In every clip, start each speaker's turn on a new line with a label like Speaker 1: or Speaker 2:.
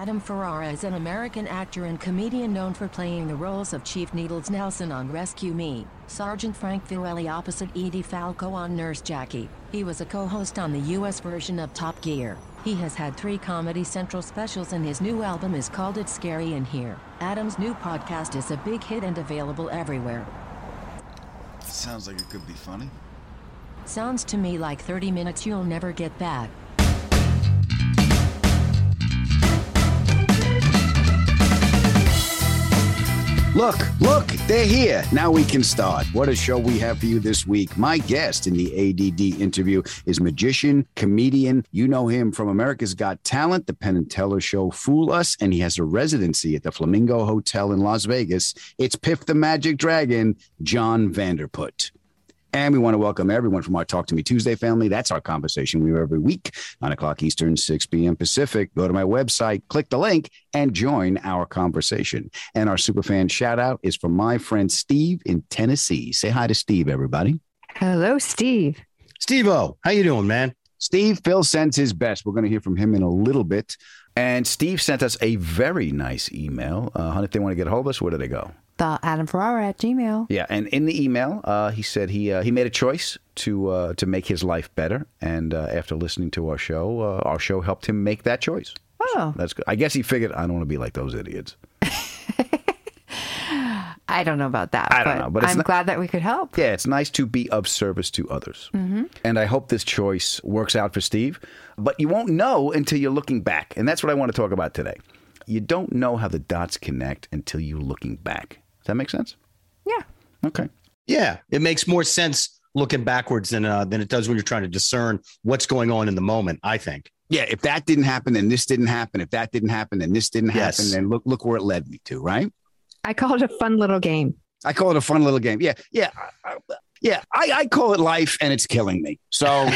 Speaker 1: Adam Ferrara is an American actor and comedian known for playing the roles of Chief Needles Nelson on Rescue Me, Sergeant Frank Fiorelli opposite Edie Falco on Nurse Jackie. He was a co-host on the U.S. version of Top Gear. He has had three Comedy Central specials and his new album is called It's Scary in Here. Adam's new podcast is a big hit and available everywhere.
Speaker 2: Sounds like it could be funny.
Speaker 1: Sounds to me like 30 minutes you'll never get back.
Speaker 3: Look, look, they're here. Now we can start. What a show we have for you this week. My guest in the ADD interview is magician, comedian. You know him from America's Got Talent, the Penn and Teller show Fool Us, and he has a residency at the Flamingo Hotel in Las Vegas. It's Piff the Magic Dragon, John Vanderput. And we want to welcome everyone from our Talk to Me Tuesday family. That's our conversation we have every week, 9 o'clock Eastern, 6 p.m. Pacific. Go to my website, click the link, and join our conversation. And our superfan shout out is from my friend Steve in Tennessee. Say hi to Steve, everybody.
Speaker 4: Hello, Steve.
Speaker 3: Steve O, how you doing, man? Steve, Phil sends his best. We're going to hear from him in a little bit. And Steve sent us a very nice email. Uh, if they want to get a hold of us, where do they go?
Speaker 4: the Adam Ferrara at Gmail.
Speaker 3: Yeah, and in the email, uh, he said he uh, he made a choice to uh, to make his life better, and uh, after listening to our show, uh, our show helped him make that choice.
Speaker 4: Oh,
Speaker 3: so that's good. I guess he figured I don't want to be like those idiots.
Speaker 4: I don't know about that.
Speaker 3: I
Speaker 4: don't
Speaker 3: know,
Speaker 4: but I'm not, glad that we could help.
Speaker 3: Yeah, it's nice to be of service to others, mm-hmm. and I hope this choice works out for Steve. But you won't know until you're looking back, and that's what I want to talk about today. You don't know how the dots connect until you're looking back. Does that make sense?
Speaker 4: Yeah.
Speaker 3: Okay. Yeah, it makes more sense looking backwards than uh, than it does when you're trying to discern what's going on in the moment. I think. Yeah, if that didn't happen, then this didn't happen. If that didn't happen, then this didn't yes. happen. And look, look where it led me to, right?
Speaker 4: I call it a fun little game.
Speaker 3: I call it a fun little game. Yeah, yeah. I, I, yeah, I, I call it life and it's killing me. So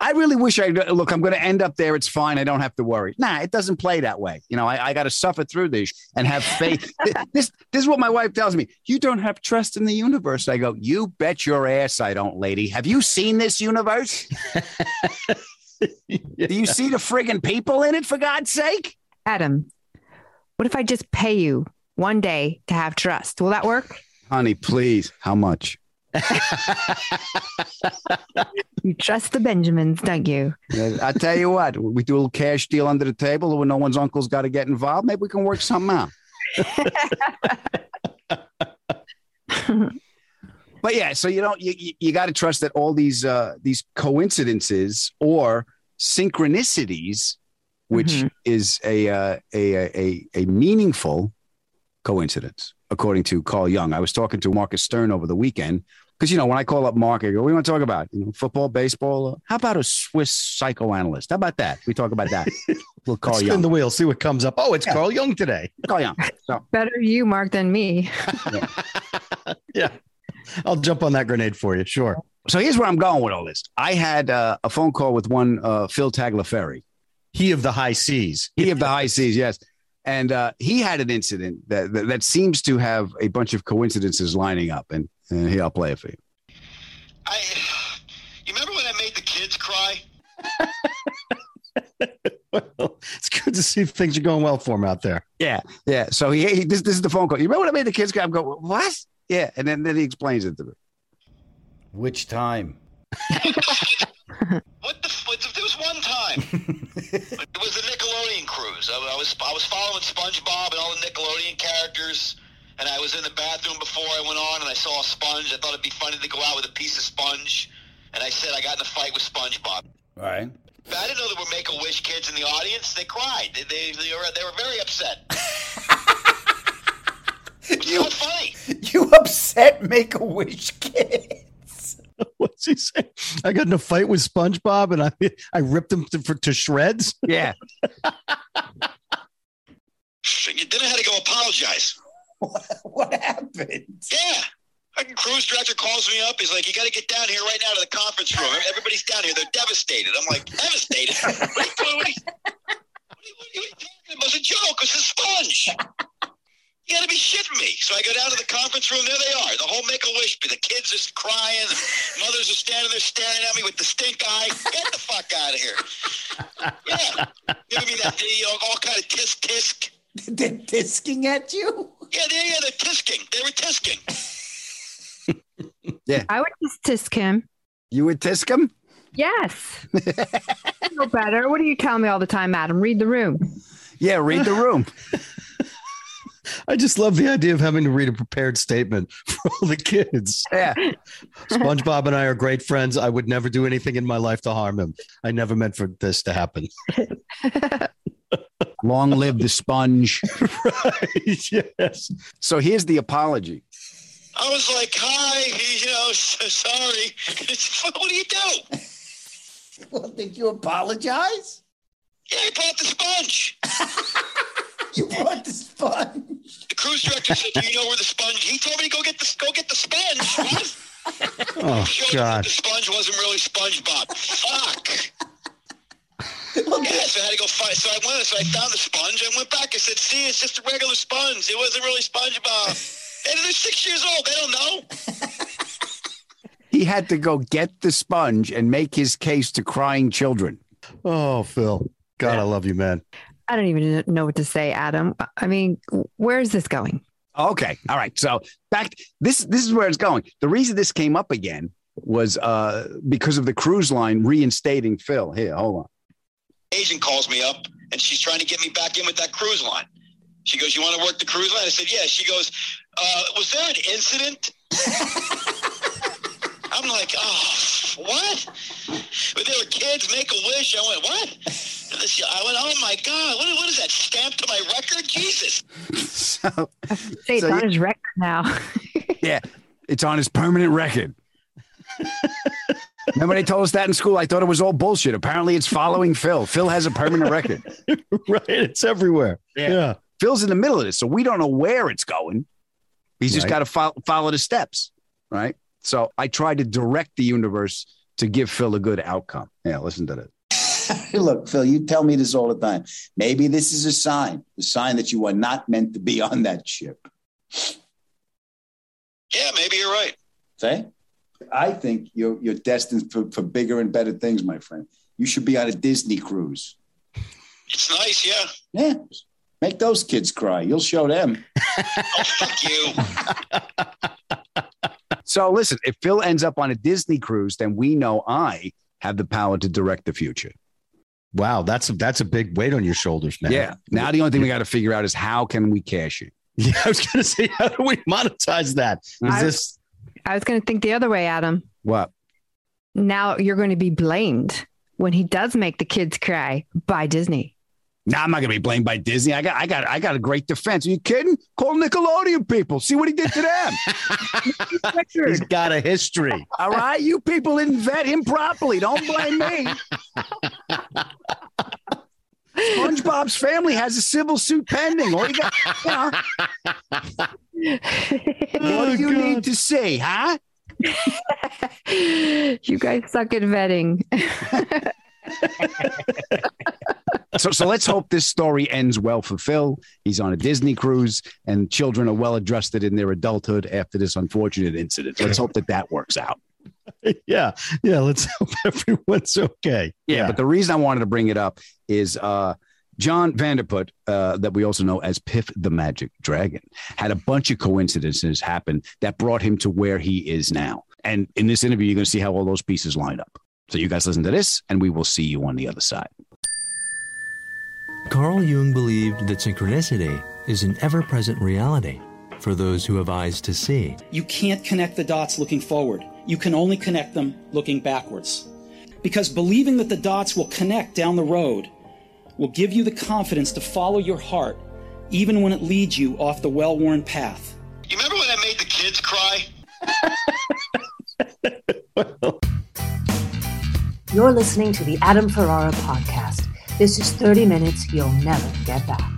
Speaker 3: I really wish I look, I'm going to end up there. It's fine. I don't have to worry. Nah, it doesn't play that way. You know, I, I got to suffer through this and have faith. this, this is what my wife tells me. You don't have trust in the universe. I go, you bet your ass I don't, lady. Have you seen this universe? yeah. Do you see the friggin' people in it, for God's sake?
Speaker 4: Adam, what if I just pay you one day to have trust? Will that work?
Speaker 3: Honey, please. How much?
Speaker 4: you trust the Benjamins, don't you?
Speaker 3: I tell you what, we do a little cash deal under the table when no one's uncle's got to get involved. Maybe we can work something out. but yeah, so you don't you, you got to trust that all these uh, these coincidences or synchronicities, which mm-hmm. is a, uh, a a a meaningful coincidence, according to Carl Jung. I was talking to Marcus Stern over the weekend, because you know when I call up Mark, I go, "We want to talk about you know football, baseball. How about a Swiss psychoanalyst? How about that? We talk about that." We'll call you." Spin the wheel, see what comes up. Oh, it's yeah. Carl Jung today. Carl Jung.
Speaker 4: So. Better you, Mark, than me.
Speaker 3: yeah. yeah. I'll jump on that grenade for you. Sure. So here's where I'm going with all this. I had uh, a phone call with one uh, Phil Taglaferri. He of the high seas. He of the high seas, yes. And uh, he had an incident that, that, that seems to have a bunch of coincidences lining up. And and here I'll play it for you.
Speaker 5: I, you remember when I made the kids cry? well,
Speaker 3: it's good to see things are going well for him out there. Yeah, yeah. So he, he this, this is the phone call. You remember when I made the kids cry? I'm going, what? Yeah, and then then he explains it to me. Which time? what
Speaker 5: the? What, there was one time. it was the Nickelodeon cruise. I, I was I was following SpongeBob and all the Nickelodeon characters and I was in the bathroom before I went on, and I saw a sponge. I thought it'd be funny to go out with a piece of sponge, and I said I got in a fight with SpongeBob.
Speaker 3: Right.
Speaker 5: I didn't know there were Make a Wish kids in the audience. They cried. They they, they, were, they were very upset.
Speaker 3: you,
Speaker 5: not funny.
Speaker 3: You upset Make a Wish kids. What's he say? I got in a fight with SpongeBob, and I I ripped him to, to shreds. Yeah.
Speaker 5: you didn't have to go apologize.
Speaker 3: what, happened? Yeah.
Speaker 5: Fucking cruise director calls me up. He's like, "You got to get down here right now to the conference room. Everybody's down here. They're devastated." I'm like, "Devastated? what, are you, what, are you, what, are you, It was a joke. It's a sponge. You got to be shitting me." So I go down to the conference room. There they are. The whole Make a Wish. The kids are crying. The mothers are standing there staring at me with the stink eye. Get the fuck out of here. Yeah, Give me that you all kind of tisk tisk.
Speaker 4: They're tisking at you?
Speaker 5: Yeah, yeah, yeah, they're tisking. They were tisking.
Speaker 3: yeah.
Speaker 4: I would just tisk him.
Speaker 3: You would tisk him?
Speaker 4: Yes. no better. What do you tell me all the time, Adam? Read the room.
Speaker 3: Yeah, read the room. I just love the idea of having to read a prepared statement for all the kids. Yeah. SpongeBob and I are great friends. I would never do anything in my life to harm him. I never meant for this to happen. Long live the sponge. right. Yes. So here's the apology.
Speaker 5: I was like, hi, you know, so sorry. what do you
Speaker 3: do? Well, did you apologize?
Speaker 5: Yeah, I bought the sponge.
Speaker 3: you bought the sponge.
Speaker 5: The cruise director said, "Do you know where the sponge?" He told me to go get the go get the sponge. oh God! The sponge wasn't really SpongeBob. Fuck. yeah, so I had to go find. So I went. So I found the sponge. I went back. I said, "See, it's just a regular sponge. It wasn't really SpongeBob." and they're six years old. They don't know.
Speaker 3: he had to go get the sponge and make his case to crying children. Oh, Phil, God, yeah. I love you, man.
Speaker 4: I don't even know what to say, Adam. I mean, where is this going?
Speaker 3: Okay, all right. So back this this is where it's going. The reason this came up again was uh, because of the cruise line reinstating Phil. Here, hold on
Speaker 5: agent calls me up and she's trying to get me back in with that cruise line. She goes, "You want to work the cruise line?" I said, "Yeah." She goes, uh, "Was there an incident?" I'm like, "Oh, what?" But there were kids make a wish. I went, "What?" I went, "Oh my god, what, what is that stamped to my record?" Jesus. so,
Speaker 4: it's on you, his record now.
Speaker 3: yeah, it's on his permanent record. Remember they told us that in school? I thought it was all bullshit. Apparently it's following Phil. Phil has a permanent record. right. It's everywhere. Yeah. yeah. Phil's in the middle of this. So we don't know where it's going. He's right. just got to fo- follow the steps. Right. So I tried to direct the universe to give Phil a good outcome. Yeah. Listen to this. Look, Phil, you tell me this all the time. Maybe this is a sign, a sign that you are not meant to be on that ship.
Speaker 5: Yeah, maybe you're right.
Speaker 3: Say? I think you're, you're destined for, for bigger and better things, my friend. You should be on a Disney cruise.
Speaker 5: It's nice,
Speaker 3: yeah. Yeah. Make those kids cry. You'll show them.
Speaker 5: oh, fuck
Speaker 3: you. so listen, if Phil ends up on a Disney cruise, then we know I have the power to direct the future. Wow, that's a, that's a big weight on your shoulders now. Yeah. Now the only thing we got to figure out is how can we cash it. Yeah, I was going to say, how do we monetize that? Is I, this
Speaker 4: I was going to think the other way, Adam.
Speaker 3: What?
Speaker 4: Now you're going to be blamed when he does make the kids cry by Disney.
Speaker 3: Now nah, I'm not going to be blamed by Disney. I got, I got, I got a great defense. Are you kidding? Call Nickelodeon people. See what he did to them. He's got a history. All right, you people didn't vet him properly. Don't blame me. SpongeBob's family has a civil suit pending. Or you got, you know. what oh, do you God. need to say, huh?
Speaker 4: you guys suck at vetting.
Speaker 3: so, so let's hope this story ends well for Phil. He's on a Disney cruise, and children are well adjusted in their adulthood after this unfortunate incident. Let's hope that that works out. Yeah, yeah. Let's hope everyone's okay. Yeah, yeah. but the reason I wanted to bring it up is uh, John Vanderput, uh, that we also know as Piff the Magic Dragon, had a bunch of coincidences happen that brought him to where he is now. And in this interview, you're going to see how all those pieces line up. So you guys listen to this, and we will see you on the other side.
Speaker 6: Carl Jung believed that synchronicity is an ever present reality for those who have eyes to see.
Speaker 7: You can't connect the dots looking forward, you can only connect them looking backwards. Because believing that the dots will connect down the road will give you the confidence to follow your heart, even when it leads you off the well worn path.
Speaker 5: You remember when I made the kids cry?
Speaker 8: You're listening to the Adam Ferrara podcast. This is 30 Minutes You'll Never Get Back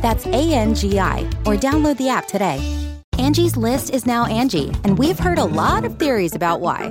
Speaker 9: that's A N G I, or download the app today. Angie's list is now Angie, and we've heard a lot of theories about why.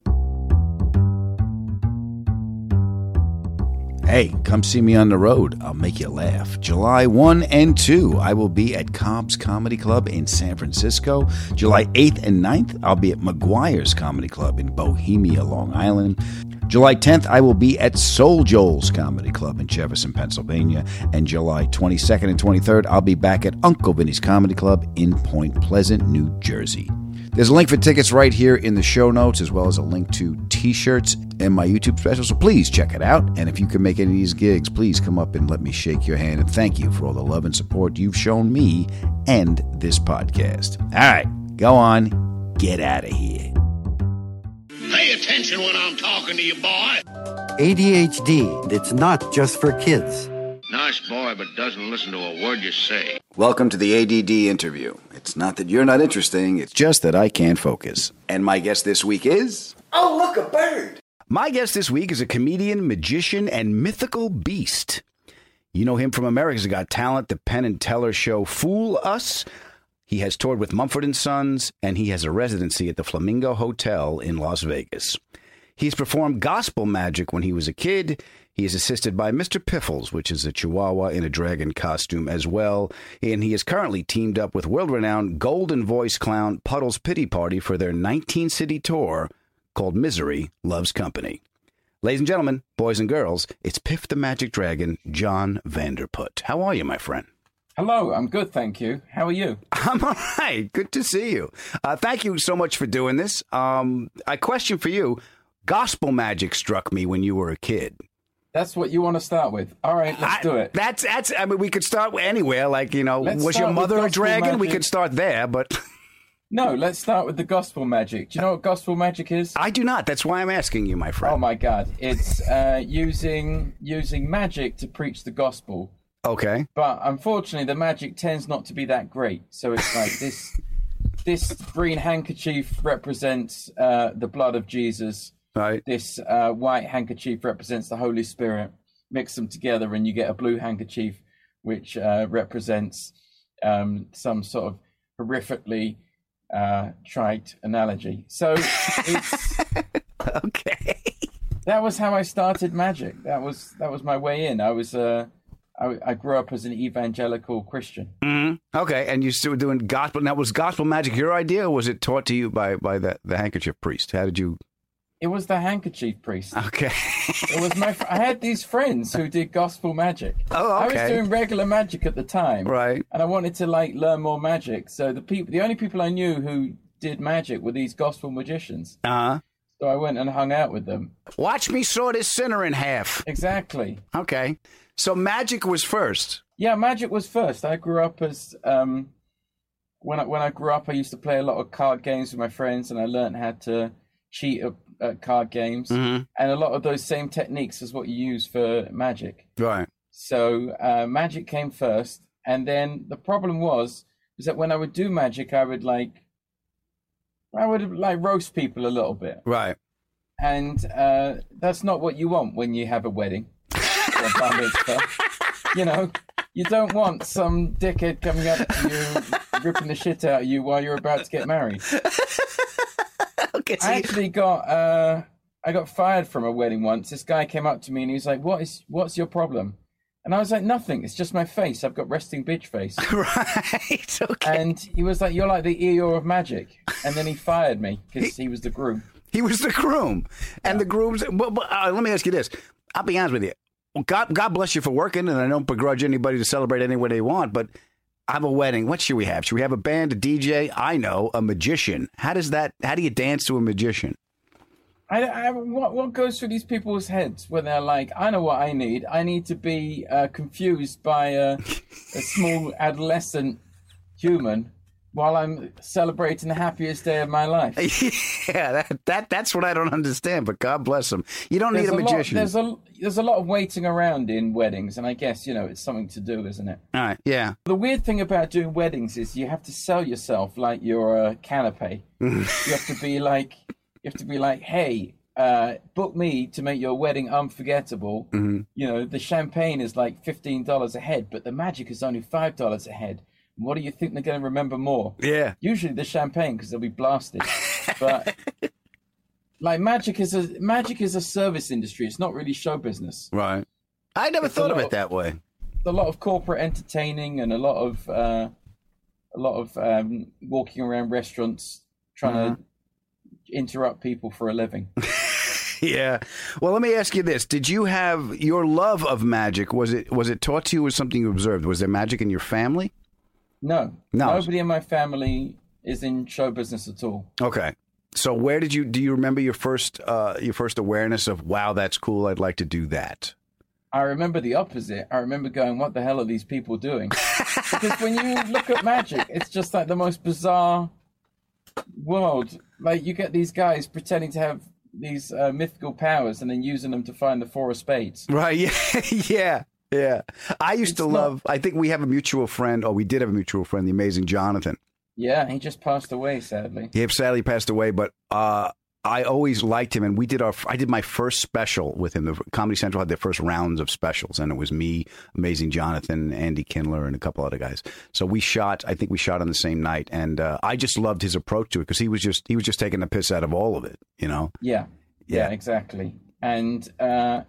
Speaker 3: Hey, come see me on the road. I'll make you laugh. July 1 and 2, I will be at Cobb's Comedy Club in San Francisco. July 8th and 9th, I'll be at McGuire's Comedy Club in Bohemia, Long Island. July 10th, I will be at Soul Joel's Comedy Club in Jefferson, Pennsylvania. And July 22nd and 23rd, I'll be back at Uncle Vinny's Comedy Club in Point Pleasant, New Jersey. There's a link for tickets right here in the show notes, as well as a link to t shirts and my YouTube special. So please check it out. And if you can make any of these gigs, please come up and let me shake your hand. And thank you for all the love and support you've shown me and this podcast. All right, go on, get out of here.
Speaker 5: Pay attention when I'm talking to you, boy.
Speaker 10: ADHD, it's not just for kids.
Speaker 11: Nice boy, but doesn't listen to a word you say.
Speaker 3: Welcome to the ADD interview. It's not that you're not interesting, it's just that I can't focus. And my guest this week is.
Speaker 12: Oh, look, a bird!
Speaker 3: My guest this week is a comedian, magician, and mythical beast. You know him from America's Got Talent, the Penn and Teller show Fool Us. He has toured with Mumford and Sons, and he has a residency at the Flamingo Hotel in Las Vegas. He's performed gospel magic when he was a kid. He is assisted by Mr. Piffles, which is a chihuahua in a dragon costume as well, and he is currently teamed up with world renowned Golden Voice clown Puddles Pity Party for their 19 city tour called Misery Loves Company. Ladies and gentlemen, boys and girls, it's Piff the Magic Dragon, John Vanderput. How are you, my friend?
Speaker 13: Hello, I'm good, thank you. How are you?
Speaker 3: I'm all right. Good to see you. Uh, thank you so much for doing this. Um, a question for you: Gospel magic struck me when you were a kid.
Speaker 13: That's what you want to start with. All right, let's
Speaker 3: I,
Speaker 13: do it.
Speaker 3: That's that's. I mean, we could start anywhere. Like you know, let's was your mother a dragon? Magic. We could start there, but.
Speaker 13: No, let's start with the gospel magic. Do you know what gospel magic is?
Speaker 3: I do not. That's why I'm asking you, my friend. Oh
Speaker 13: my God! It's uh, using using magic to preach the gospel.
Speaker 3: Okay.
Speaker 13: But unfortunately, the magic tends not to be that great. So it's like this: this green handkerchief represents uh, the blood of Jesus.
Speaker 3: Right.
Speaker 13: This uh, white handkerchief represents the Holy Spirit. Mix them together, and you get a blue handkerchief, which uh, represents um, some sort of horrifically uh, trite analogy. So
Speaker 3: okay.
Speaker 13: That was how I started magic. That was that was my way in. I was uh, I, I grew up as an evangelical Christian.
Speaker 3: Mm-hmm. Okay, and you still doing gospel. Now was gospel magic your idea, or was it taught to you by by the, the handkerchief priest? How did you
Speaker 13: it was the handkerchief priest.
Speaker 3: Okay.
Speaker 13: it was my. Fr- I had these friends who did gospel magic.
Speaker 3: Oh, okay.
Speaker 13: I was doing regular magic at the time.
Speaker 3: Right.
Speaker 13: And I wanted to like learn more magic. So the people, the only people I knew who did magic were these gospel magicians.
Speaker 3: Uh huh.
Speaker 13: So I went and hung out with them.
Speaker 3: Watch me saw this sinner in half.
Speaker 13: Exactly.
Speaker 3: Okay. So magic was first.
Speaker 13: Yeah, magic was first. I grew up as um, when I, when I grew up, I used to play a lot of card games with my friends, and I learned how to cheat card games, mm-hmm. and a lot of those same techniques is what you use for Magic.
Speaker 3: Right.
Speaker 13: So uh, Magic came first, and then the problem was is that when I would do Magic, I would like, I would like roast people a little bit.
Speaker 3: Right.
Speaker 13: And uh, that's not what you want when you have a wedding. you know, you don't want some dickhead coming up to you, ripping the shit out of you while you're about to get married. I actually got uh, I got fired from a wedding once. This guy came up to me and he was like, "What is what's your problem?" And I was like, "Nothing. It's just my face. I've got resting bitch face." right. Okay. And he was like, "You're like the Eeyore of magic." And then he fired me because he, he, was the groom.
Speaker 3: He was the groom, and the groom's. But, but uh, let me ask you this. I'll be honest with you. God, God bless you for working, and I don't begrudge anybody to celebrate any way they want, but I have a wedding. What should we have? Should we have a band, a DJ? I know a magician. How does that? How do you dance to a magician?
Speaker 13: I, I, what what goes through these people's heads when they're like, I know what I need. I need to be uh, confused by a, a small adolescent human while I'm celebrating the happiest day of my life.
Speaker 3: yeah, that, that that's what I don't understand. But God bless them. You don't there's need a, a magician.
Speaker 13: Lot, there's a there's a lot of waiting around in weddings, and I guess you know it's something to do,
Speaker 3: isn't it? All right. Yeah.
Speaker 13: The weird thing about doing weddings is you have to sell yourself like you're a canapé. you have to be like you have to be like, hey, uh, book me to make your wedding unforgettable. Mm-hmm. You know, the champagne is like fifteen dollars a head, but the magic is only five dollars a head. What do you think they're going to remember more?
Speaker 3: Yeah.
Speaker 13: Usually the champagne because they'll be blasted. but like magic is a magic is a service industry. It's not really show business.
Speaker 3: Right. I never it's thought of it that way.
Speaker 13: A lot of corporate entertaining and a lot of uh, a lot of um, walking around restaurants trying uh-huh. to mm-hmm. interrupt people for a living.
Speaker 3: yeah. Well, let me ask you this: Did you have your love of magic? Was it was it taught to you? Was something you observed? Was there magic in your family?
Speaker 13: No,
Speaker 3: no.
Speaker 13: Nobody in my family is in show business at all.
Speaker 3: Okay. So where did you do you remember your first uh, your first awareness of wow that's cool I'd like to do that?
Speaker 13: I remember the opposite. I remember going, "What the hell are these people doing?" because when you look at magic, it's just like the most bizarre world. Like you get these guys pretending to have these uh, mythical powers and then using them to find the four of spades.
Speaker 3: Right? Yeah, yeah. Yeah. I used it's to love, not... I think we have a mutual friend, or oh, we did have a mutual friend, the amazing Jonathan.
Speaker 13: Yeah, he just passed away, sadly. He
Speaker 3: sadly passed away, but uh, I always liked him, and we did our. I did my first special with him. The Comedy Central had their first rounds of specials, and it was me, Amazing Jonathan, Andy Kindler, and a couple other guys. So we shot. I think we shot on the same night, and uh, I just loved his approach to it because he was just he was just taking the piss out of all of it. You know.
Speaker 13: Yeah. Yeah. yeah exactly. And uh,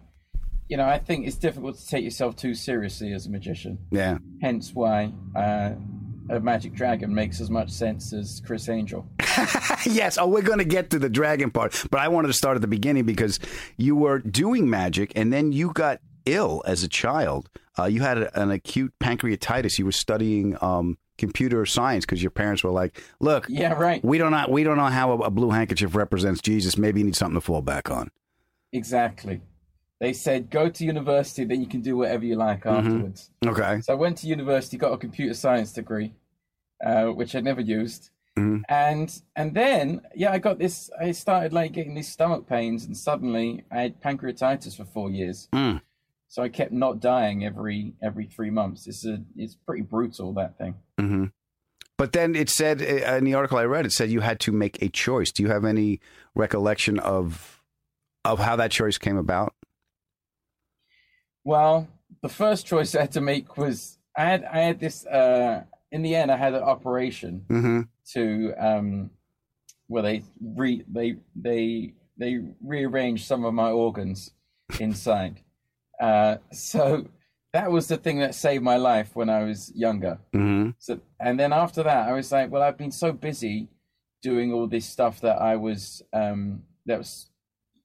Speaker 13: you know, I think it's difficult to take yourself too seriously as a magician.
Speaker 3: Yeah.
Speaker 13: Hence why uh, a magic dragon makes as much sense as Criss Angel.
Speaker 3: yes. Oh, we're going to get to the dragon part, but I wanted to start at the beginning because you were doing magic and then you got ill as a child. Uh, you had a, an acute pancreatitis. You were studying um, computer science because your parents were like, "Look,
Speaker 13: yeah, right.
Speaker 3: We don't know. We don't know how a, a blue handkerchief represents Jesus. Maybe you need something to fall back on."
Speaker 13: Exactly they said go to university, then you can do whatever you like mm-hmm. afterwards.
Speaker 3: Okay.
Speaker 13: So I went to university, got a computer science degree, uh, which I'd never used. Mm-hmm. And and then yeah, I got this. I started like getting these stomach pains, and suddenly I had pancreatitis for four years. Mm. So I kept not dying every every three months. It's a it's pretty brutal that thing.
Speaker 3: Mm-hmm. But then it said uh, in the article I read, it said you had to make a choice. Do you have any recollection of of how that choice came about?
Speaker 13: Well, the first choice I had to make was I had I had this uh, in the end I had an operation mm-hmm. to um, where they re they they they rearranged some of my organs inside. uh, so that was the thing that saved my life when I was younger. Mm-hmm. So and then after that I was like, well, I've been so busy doing all this stuff that I was um, that was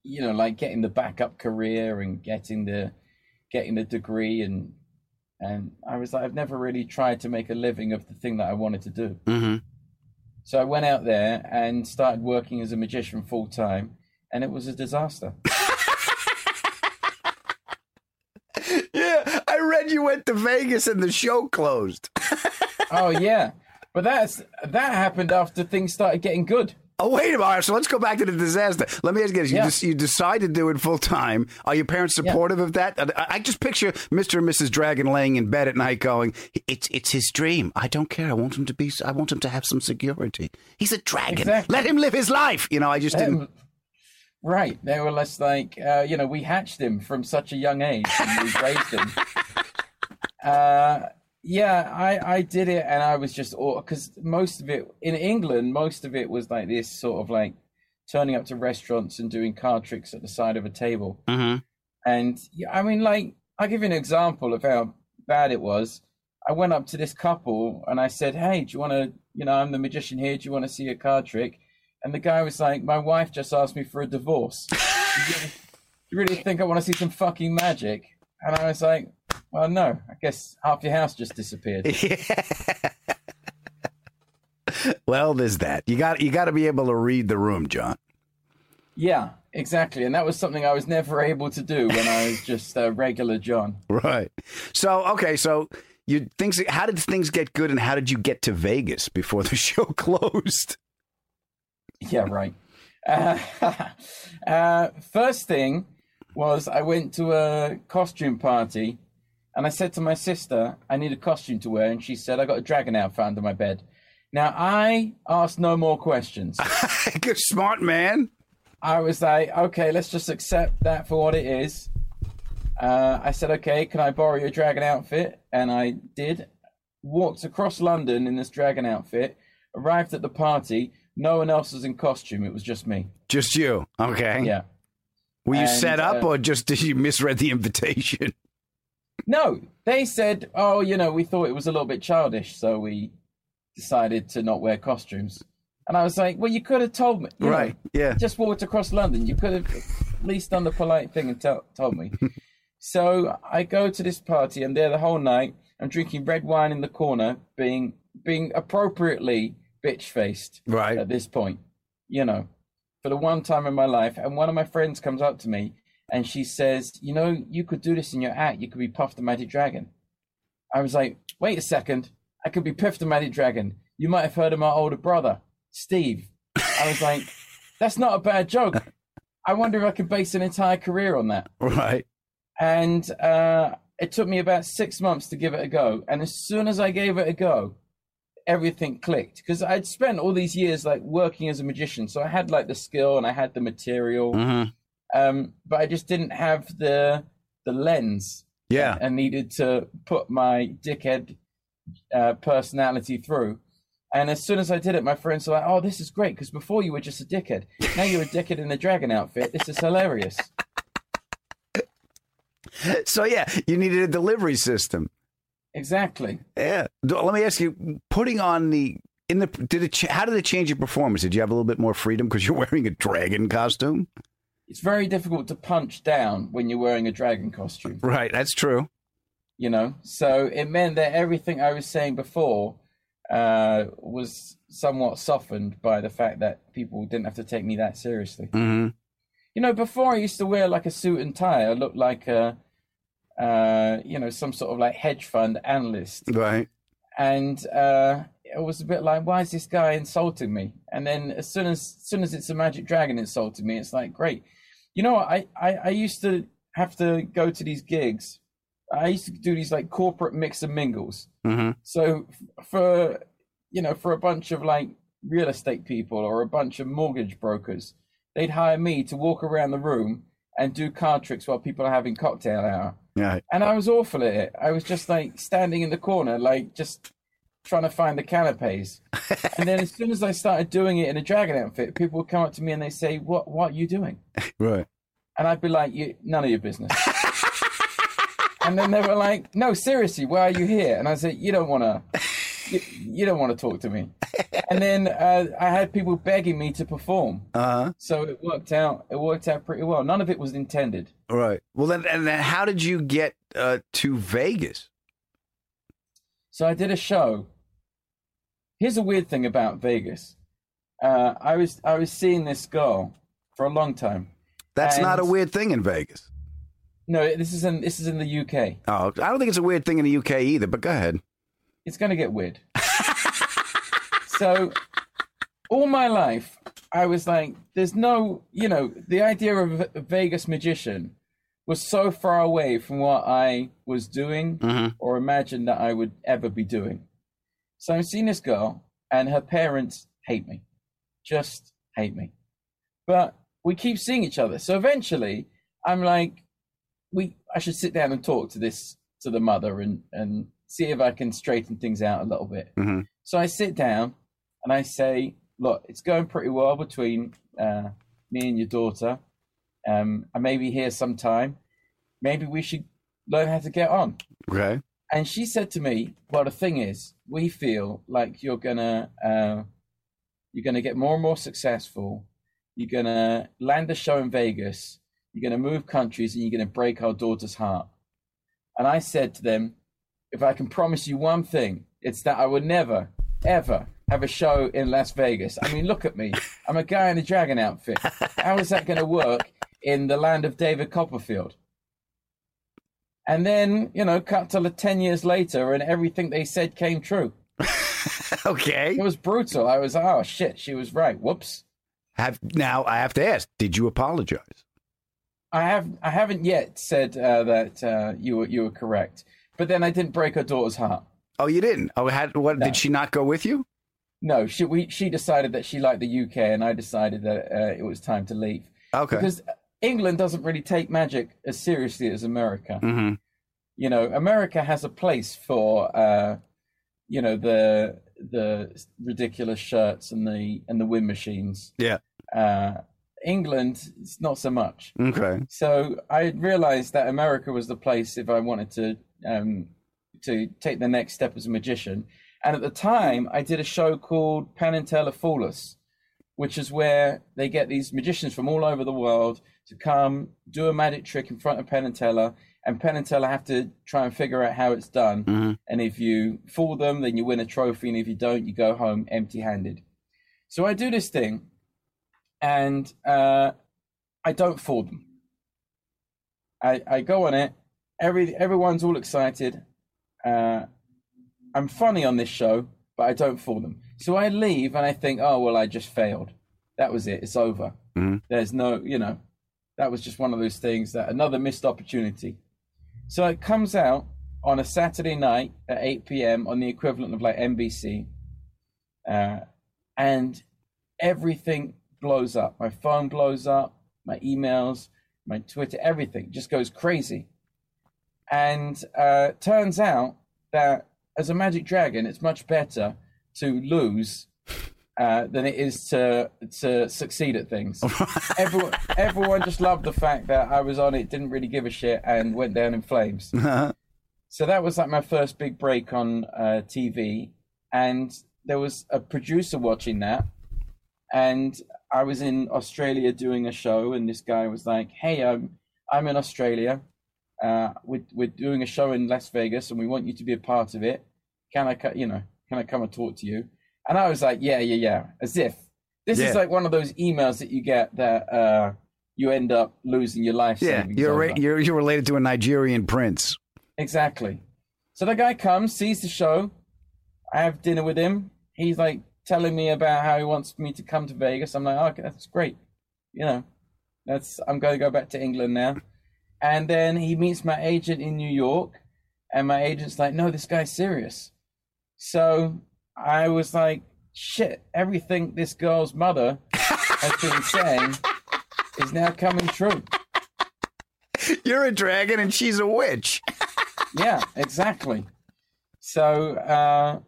Speaker 13: you know like getting the backup career and getting the getting a degree and and I was like, I've never really tried to make a living of the thing that I wanted to do. Mm-hmm. So I went out there and started working as a magician full time, and it was a disaster.
Speaker 3: yeah, I read you went to Vegas and the show closed.
Speaker 13: oh yeah, but that's that happened after things started getting good.
Speaker 3: Oh wait a minute! So let's go back to the disaster. Let me ask you this: yeah. you, des- you, decide to do it full time. Are your parents supportive yeah. of that? I-, I, just picture Mr. and Mrs. Dragon laying in bed at night, going, "It's it's his dream. I don't care. I want him to be. I want him to have some security. He's a dragon. Exactly. Let him live his life." You know, I just didn't. Um,
Speaker 13: right? They were less like, uh, you know, we hatched him from such a young age and we raised him. Uh, yeah, I, I did it, and I was just because most of it in England, most of it was like this sort of like turning up to restaurants and doing card tricks at the side of a table. Mm-hmm. And yeah, I mean, like I'll give you an example of how bad it was. I went up to this couple and I said, "Hey, do you want to? You know, I'm the magician here. Do you want to see a card trick?" And the guy was like, "My wife just asked me for a divorce. you really think I want to see some fucking magic?" And I was like, well, no, I guess half your house just disappeared.
Speaker 3: Yeah. well, there's that. You got you got to be able to read the room, John.
Speaker 13: Yeah, exactly. And that was something I was never able to do when I was just a regular John.
Speaker 3: Right. So okay, so you things. How did things get good, and how did you get to Vegas before the show closed?
Speaker 13: Yeah. Right. Uh, uh, first thing was I went to a costume party and I said to my sister, I need a costume to wear. And she said, I got a dragon out found under my bed. Now, I asked no more questions.
Speaker 3: Good, smart man.
Speaker 13: I was like, okay, let's just accept that for what it is. Uh, I said, okay, can I borrow your dragon outfit? And I did. Walked across London in this dragon outfit, arrived at the party. No one else was in costume. It was just me.
Speaker 3: Just you. Okay.
Speaker 13: Yeah.
Speaker 3: Were you and, set up uh, or just did you misread the invitation?
Speaker 13: No, they said, oh, you know, we thought it was a little bit childish, so we decided to not wear costumes. And I was like, well, you could have told me.
Speaker 3: You right. Know, yeah.
Speaker 13: Just walked across London. You could have at least done the polite thing and t- told me. so I go to this party. and there the whole night. I'm drinking red wine in the corner, being being appropriately bitch faced.
Speaker 3: Right.
Speaker 13: At this point, you know, for the one time in my life. And one of my friends comes up to me and she says, "You know, you could do this in your act. You could be Puff the Magic Dragon." I was like, "Wait a second, I could be puffed the Magic Dragon. You might have heard of my older brother, Steve." I was like, "That's not a bad joke. I wonder if I could base an entire career on that."
Speaker 3: Right.
Speaker 13: And uh, it took me about six months to give it a go, and as soon as I gave it a go, everything clicked because I'd spent all these years like working as a magician, so I had like the skill and I had the material. Mm-hmm um, but I just didn't have the the lens.
Speaker 3: Yeah,
Speaker 13: and, needed to put my dickhead uh, personality through. And as soon as I did it, my friends were like, "Oh, this is great! Because before you were just a dickhead. Now you're a dickhead in a dragon outfit. This is hilarious."
Speaker 3: so yeah, you needed a delivery system.
Speaker 13: Exactly.
Speaker 3: Yeah. Let me ask you: putting on the in the did it? How did it change your performance? Did you have a little bit more freedom because you're wearing a dragon costume?
Speaker 13: it's very difficult to punch down when you're wearing a dragon costume.
Speaker 3: Right, that's true.
Speaker 13: You know, so it meant that everything I was saying before uh, was somewhat softened by the fact that people didn't have to take me that seriously. Mm-hmm. You know, before I used to wear like a suit and tie. I looked like a, uh, you know, some sort of like hedge fund analyst.
Speaker 3: Right.
Speaker 13: And uh, it was a bit like, why is this guy insulting me? And then as soon as, as soon as it's a magic dragon insulting me, it's like, great you know, I, I, I used to have to go to these gigs. I used to do these like corporate mix and mingles. Mm-hmm. So for you know, for a bunch of like real estate people or a bunch of mortgage brokers, they'd hire me to walk around the room and do card tricks while people are having cocktail hour. Yeah. And I was awful at it. I was just like standing in the corner, like just trying to find the canapes. and then as soon as I started doing it in a dragon outfit, people would come up to me and they say, "What? What are you doing?"
Speaker 3: Right.
Speaker 13: And I'd be like, "You none of your business." and then they were like, "No, seriously, why are you here?" And I said, "You don't want to." You, don't want to talk to me. And then uh, I had people begging me to perform. Uh-huh. So it worked out. It worked out pretty well. None of it was intended.
Speaker 3: Right. Well, then, and then how did you get uh, to Vegas?
Speaker 13: So I did a show Here's a weird thing about Vegas. Uh, I was I was seeing this girl for a long time.
Speaker 3: That's not a weird thing in Vegas.
Speaker 13: No, this is in this is in the UK.
Speaker 3: Oh, I don't think it's a weird thing in the UK either. But go ahead.
Speaker 13: It's going to get weird. so, all my life, I was like, "There's no, you know, the idea of a Vegas magician was so far away from what I was doing mm-hmm. or imagined that I would ever be doing." So I'm seeing this girl, and her parents hate me, just hate me. But we keep seeing each other. So eventually, I'm like, we I should sit down and talk to this to the mother and and see if I can straighten things out a little bit. Mm-hmm. So I sit down and I say, look, it's going pretty well between uh, me and your daughter. Um, I may be here sometime. Maybe we should learn how to get on.
Speaker 3: Okay.
Speaker 13: And she said to me, "Well, the thing is, we feel like you're gonna uh, you're gonna get more and more successful. You're gonna land a show in Vegas. You're gonna move countries, and you're gonna break our daughter's heart." And I said to them, "If I can promise you one thing, it's that I would never, ever." Have a show in Las Vegas. I mean, look at me. I'm a guy in a dragon outfit. How is that going to work in the land of David Copperfield? And then, you know, cut to 10 years later and everything they said came true.
Speaker 3: okay.
Speaker 13: It was brutal. I was, oh, shit, she was right. Whoops.
Speaker 3: Have Now, I have to ask, did you apologize?
Speaker 13: I have I haven't yet said uh, that uh, you were you were correct, but then I didn't break her daughter's heart.
Speaker 3: Oh, you didn't. Oh, had what? No. Did she not go with you?
Speaker 13: No, she we she decided that she liked the UK, and I decided that uh, it was time to leave. Okay. Because England doesn't really take magic as seriously as America. Mm-hmm. You know, America has a place for uh, you know the the ridiculous shirts and the and the wind machines.
Speaker 3: Yeah. Uh,
Speaker 13: England, it's not so much.
Speaker 3: Okay.
Speaker 13: So I realized that America was the place if I wanted to um, to take the next step as a magician. And at the time, I did a show called Penn and Teller Fool Us, which is where they get these magicians from all over the world to come do a magic trick in front of Penn and Teller, and Penn and Teller have to try and figure out how it's done. Mm-hmm. And if you fool them, then you win a trophy, and if you don't, you go home empty-handed. So I do this thing, and uh, I don't fool them. I, I go on it. Every everyone's all excited. Uh, I'm funny on this show, but I don't fool them. So I leave and I think, oh, well, I just failed. That was it. It's over. Mm-hmm. There's no, you know, that was just one of those things that another missed opportunity. So it comes out on a Saturday night at 8 p.m. on the equivalent of like NBC. Uh, and everything blows up. My phone blows up, my emails, my Twitter, everything just goes crazy. And uh, turns out that as a magic dragon, it's much better to lose uh, than it is to to succeed at things. everyone, everyone just loved the fact that I was on it, didn't really give a shit, and went down in flames. Uh-huh. so that was like my first big break on uh, TV, and there was a producer watching that, and I was in Australia doing a show, and this guy was like, "Hey, I'm I'm in Australia." Uh, we're, we're doing a show in Las Vegas and we want you to be a part of it. Can I cut, you know? Can I come and talk to you? And I was like, yeah, yeah, yeah. As if this yeah. is like one of those emails that you get that uh, you end up losing your life.
Speaker 3: Yeah, you're, you're, you're related to a Nigerian prince.
Speaker 13: Exactly. So the guy comes, sees the show. I have dinner with him. He's like telling me about how he wants me to come to Vegas. I'm like, oh, okay, that's great. You know, that's I'm going to go back to England now. And then he meets my agent in New York, and my agent's like, no, this guy's serious. So I was like, shit, everything this girl's mother has been saying is now coming true.
Speaker 3: You're a dragon and she's a witch.
Speaker 13: yeah, exactly. So, uh,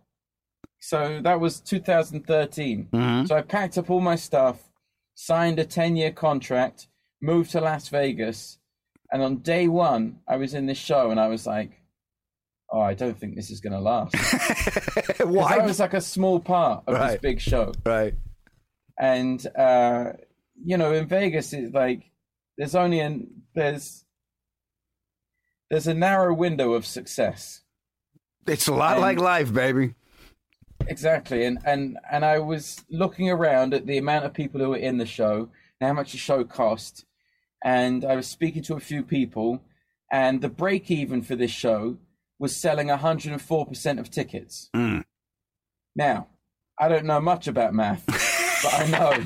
Speaker 13: so that was 2013. Mm-hmm. So I packed up all my stuff, signed a 10 year contract, moved to Las Vegas. And on day one, I was in this show and I was like, oh, I don't think this is going to last. Why? It was like a small part of right. this big show.
Speaker 3: Right.
Speaker 13: And, uh, you know, in Vegas, it's like there's only an, there's, there's a narrow window of success.
Speaker 3: It's a lot and, like life, baby.
Speaker 13: Exactly. And, and, and I was looking around at the amount of people who were in the show and how much the show cost. And I was speaking to a few people and the break even for this show was selling 104% of tickets.
Speaker 3: Mm.
Speaker 13: Now, I don't know much about math, but I know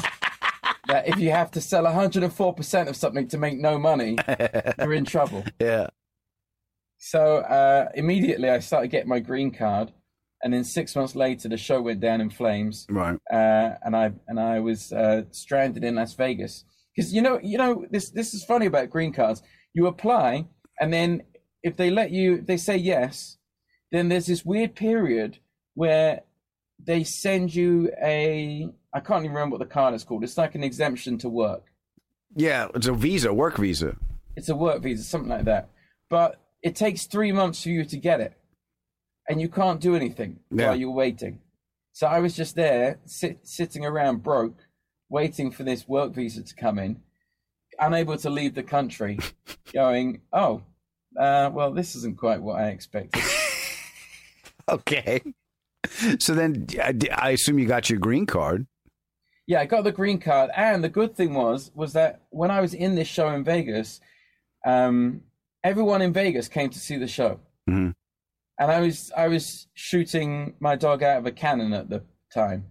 Speaker 13: that if you have to sell 104% of something to make no money, you're in trouble.
Speaker 3: Yeah.
Speaker 13: So uh, immediately I started getting my green card. And then six months later, the show went down in flames.
Speaker 3: Right.
Speaker 13: Uh, and I and I was uh, stranded in Las Vegas because you know you know this this is funny about green cards. You apply, and then if they let you, they say yes, then there's this weird period where they send you a I can't even remember what the card is called. It's like an exemption to work.
Speaker 3: Yeah, it's a visa, work visa.
Speaker 13: It's a work visa, something like that. But it takes three months for you to get it, and you can't do anything yeah. while you're waiting. So I was just there, sit, sitting around broke, waiting for this work visa to come in, unable to leave the country, going, "Oh, uh, well, this isn't quite what I expected.
Speaker 3: okay. So then I, I assume you got your green card.
Speaker 13: Yeah, I got the green card. And the good thing was, was that when I was in this show in Vegas, um, everyone in Vegas came to see the show.
Speaker 3: Mm-hmm.
Speaker 13: And I was, I was shooting my dog out of a cannon at the time.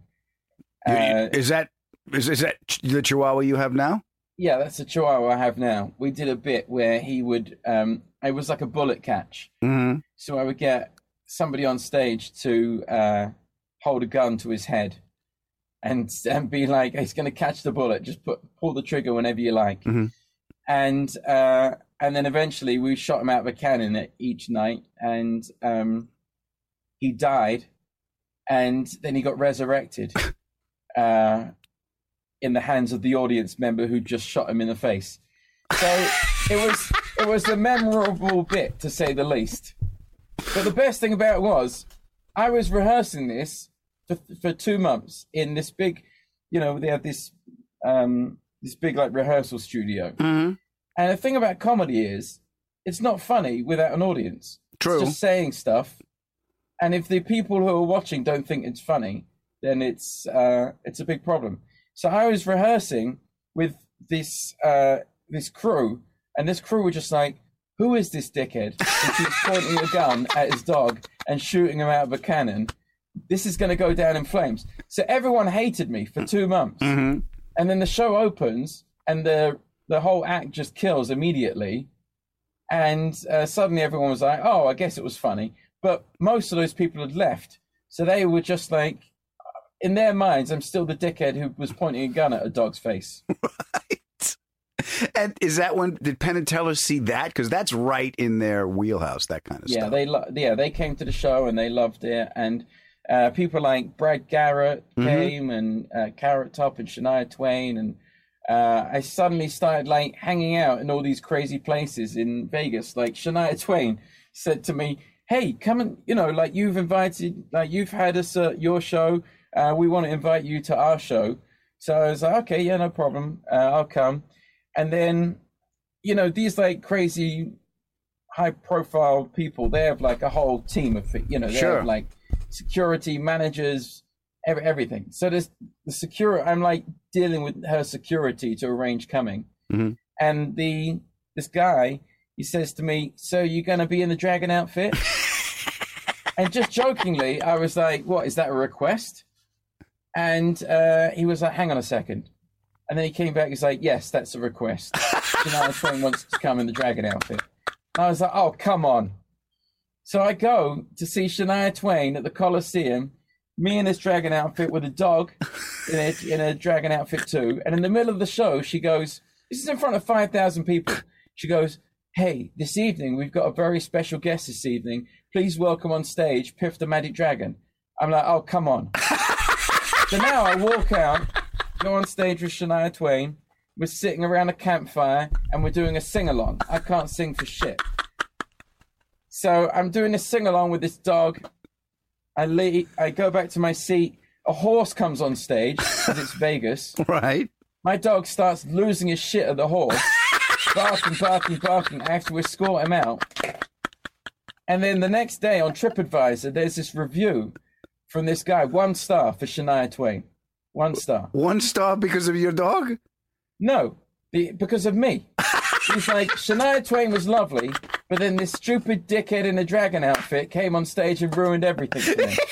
Speaker 3: Uh, is that is, is that the chihuahua you have now?
Speaker 13: Yeah, that's the chihuahua I have now. We did a bit where he would um, it was like a bullet catch.
Speaker 3: Mm-hmm.
Speaker 13: So I would get somebody on stage to uh, hold a gun to his head and and be like, he's going to catch the bullet. Just put pull the trigger whenever you like.
Speaker 3: Mm-hmm.
Speaker 13: And uh, and then eventually we shot him out of a cannon each night, and um, he died, and then he got resurrected. uh, in the hands of the audience member who just shot him in the face. So it was it was a memorable bit, to say the least. But the best thing about it was, I was rehearsing this for, for two months in this big, you know, they had this um, this big like rehearsal studio. Mm-hmm. And the thing about comedy is, it's not funny without an audience.
Speaker 3: True.
Speaker 13: It's just saying stuff, and if the people who are watching don't think it's funny, then it's uh, it's a big problem. So I was rehearsing with this uh, this crew and this crew were just like, who is this dickhead Who's pointing a gun at his dog and shooting him out of a cannon? This is going to go down in flames. So everyone hated me for two months.
Speaker 3: Mm-hmm.
Speaker 13: And then the show opens and the, the whole act just kills immediately. And uh, suddenly everyone was like, oh, I guess it was funny. But most of those people had left. So they were just like, in their minds, I'm still the dickhead who was pointing a gun at a dog's face. Right.
Speaker 3: And is that one? Did Penn and Teller see that? Because that's right in their wheelhouse. That kind of yeah,
Speaker 13: stuff. They lo- yeah, they came to the show and they loved it. And uh, people like Brad Garrett mm-hmm. came and uh, Carrot Top and Shania Twain and. Uh, I suddenly started like hanging out in all these crazy places in Vegas. Like Shania Twain said to me, "Hey, come and you know, like you've invited, like you've had us at your show. Uh, we want to invite you to our show." So I was like, "Okay, yeah, no problem. Uh, I'll come." And then, you know, these like crazy high profile people, they have like a whole team of, you know, they sure. have like security managers, every, everything. So this, the secure, I'm like dealing with her security to arrange coming.
Speaker 3: Mm-hmm.
Speaker 13: And the, this guy, he says to me, so you're going to be in the dragon outfit? and just jokingly, I was like, what, is that a request? And uh, he was like, hang on a second. And then he came back. He's like, "Yes, that's a request." Shania Twain wants to come in the dragon outfit. And I was like, "Oh, come on!" So I go to see Shania Twain at the Coliseum. Me in this dragon outfit with a dog in a, in a dragon outfit too. And in the middle of the show, she goes, "This is in front of five thousand people." She goes, "Hey, this evening we've got a very special guest. This evening, please welcome on stage Piff the Magic Dragon." I'm like, "Oh, come on!" so now I walk out Go on stage with Shania Twain. We're sitting around a campfire and we're doing a sing along. I can't sing for shit. So I'm doing a sing along with this dog. I leave, I go back to my seat. A horse comes on stage because it's Vegas.
Speaker 3: Right.
Speaker 13: My dog starts losing his shit at the horse, barking, barking, barking. I have to escort him out. And then the next day on TripAdvisor, there's this review from this guy, one star for Shania Twain. One star.
Speaker 3: One star because of your dog?
Speaker 13: No, because of me. He's like, Shania Twain was lovely, but then this stupid dickhead in a dragon outfit came on stage and ruined everything for me.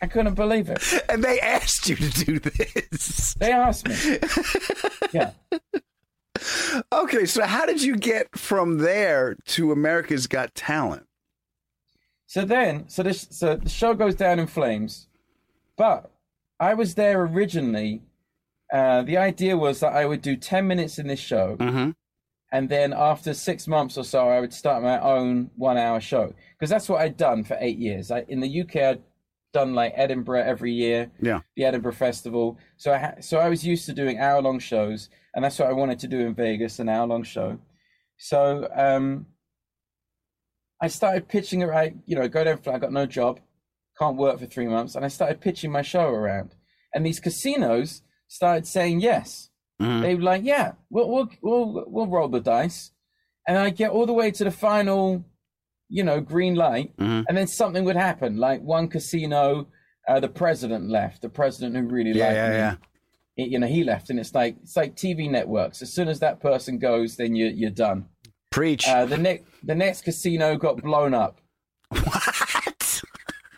Speaker 13: I couldn't believe it.
Speaker 3: And they asked you to do this.
Speaker 13: They asked me. yeah.
Speaker 3: Okay, so how did you get from there to America's Got Talent?
Speaker 13: So then, so this, so the show goes down in flames. But I was there originally. Uh, the idea was that I would do 10 minutes in this show.
Speaker 3: Mm-hmm.
Speaker 13: And then after six months or so, I would start my own one hour show. Because that's what I'd done for eight years. I, in the UK, I'd done like Edinburgh every year,
Speaker 3: yeah.
Speaker 13: the Edinburgh Festival. So I, ha- so I was used to doing hour long shows. And that's what I wanted to do in Vegas an hour long show. So um, I started pitching it. I, you know, go down, I got no job can't work for three months. And I started pitching my show around. And these casinos started saying yes. Mm-hmm. They were like, yeah, we'll, we'll, we'll, we'll roll the dice. And I get all the way to the final, you know, green light.
Speaker 3: Mm-hmm.
Speaker 13: And then something would happen. Like one casino, uh, the president left, the president who really yeah, liked yeah, me. Yeah. It, you know, he left. And it's like, it's like TV networks. As soon as that person goes, then you're, you're done.
Speaker 3: Preach.
Speaker 13: Uh, the, ne- the next casino got blown up.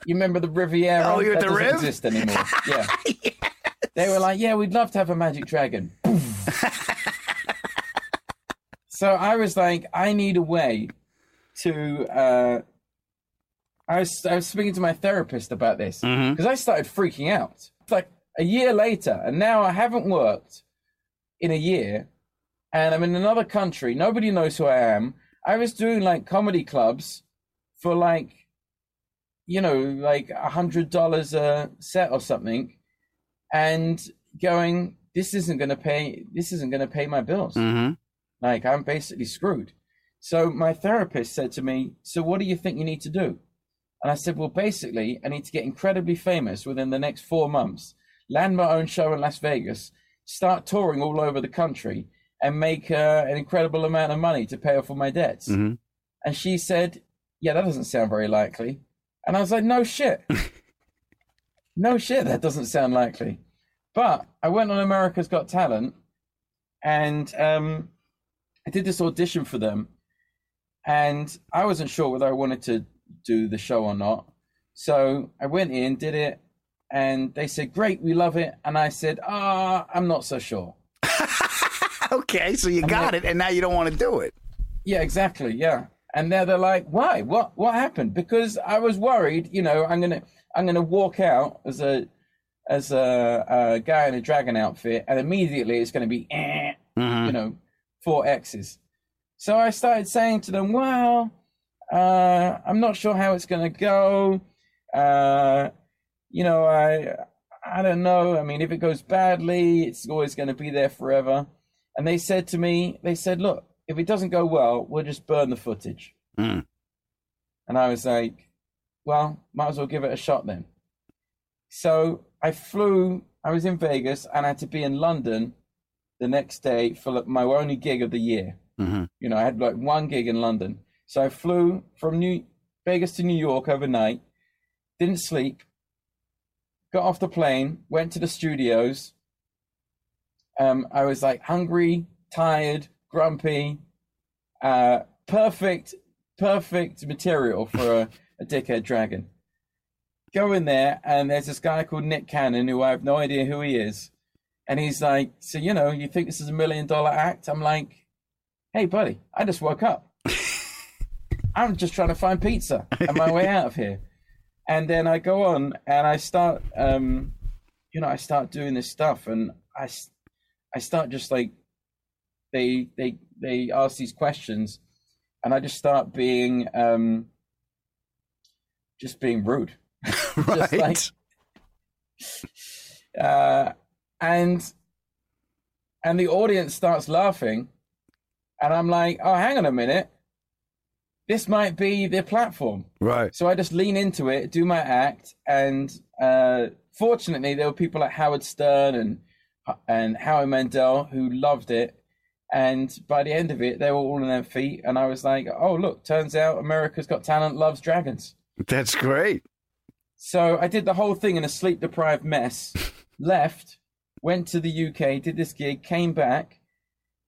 Speaker 13: You remember the Riviera?
Speaker 3: Oh, you at the Riv? exist anymore. Yeah. yes.
Speaker 13: They were like, yeah, we'd love to have a magic dragon. so I was like, I need a way to. Uh, I was I was speaking to my therapist about this because mm-hmm. I started freaking out. It's like a year later, and now I haven't worked in a year, and I'm in another country. Nobody knows who I am. I was doing like comedy clubs for like you know, like a hundred dollars a set or something, and going, this isn't going to pay. This isn't going to pay my bills.
Speaker 3: Mm-hmm.
Speaker 13: Like I'm basically screwed. So my therapist said to me, "So what do you think you need to do?" And I said, "Well, basically, I need to get incredibly famous within the next four months, land my own show in Las Vegas, start touring all over the country, and make uh, an incredible amount of money to pay off all my debts."
Speaker 3: Mm-hmm.
Speaker 13: And she said, "Yeah, that doesn't sound very likely." And I was like, no shit. no shit, that doesn't sound likely. But I went on America's Got Talent and um, I did this audition for them. And I wasn't sure whether I wanted to do the show or not. So I went in, did it, and they said, Great, we love it. And I said, Ah, oh, I'm not so sure.
Speaker 3: okay, so you and got it, and now you don't want to do it.
Speaker 13: Yeah, exactly. Yeah. And there they're like, why? What what happened? Because I was worried, you know, I'm gonna I'm gonna walk out as a as a, a guy in a dragon outfit, and immediately it's gonna be, eh, mm-hmm. you know, four X's. So I started saying to them, well, uh, I'm not sure how it's gonna go. Uh, you know, I I don't know. I mean, if it goes badly, it's always going to be there forever. And they said to me, they said, look, if it doesn't go well, we'll just burn the footage.
Speaker 3: Mm.
Speaker 13: And I was like, well, might as well give it a shot then. So I flew, I was in Vegas and I had to be in London the next day for my only gig of the year.
Speaker 3: Mm-hmm.
Speaker 13: You know, I had like one gig in London. So I flew from New Vegas to New York overnight, didn't sleep, got off the plane, went to the studios. Um, I was like hungry, tired, grumpy, uh, perfect, perfect material for a, a dickhead dragon. Go in there, and there's this guy called Nick Cannon who I have no idea who he is. And he's like, So, you know, you think this is a million dollar act? I'm like, Hey, buddy, I just woke up. I'm just trying to find pizza on my way out of here. And then I go on and I start, um, you know, I start doing this stuff and I, I start just like they they they ask these questions, and I just start being um, just being rude,
Speaker 3: right? like,
Speaker 13: uh, and and the audience starts laughing, and I'm like, oh, hang on a minute. This might be their platform,
Speaker 3: right?
Speaker 13: So I just lean into it, do my act, and uh, fortunately, there were people like Howard Stern and and Howie Mandel who loved it, and by the end of it, they were all on their feet. And I was like, oh, look, turns out America's Got Talent loves dragons.
Speaker 3: That's great.
Speaker 13: So I did the whole thing in a sleep deprived mess, left, went to the UK, did this gig, came back.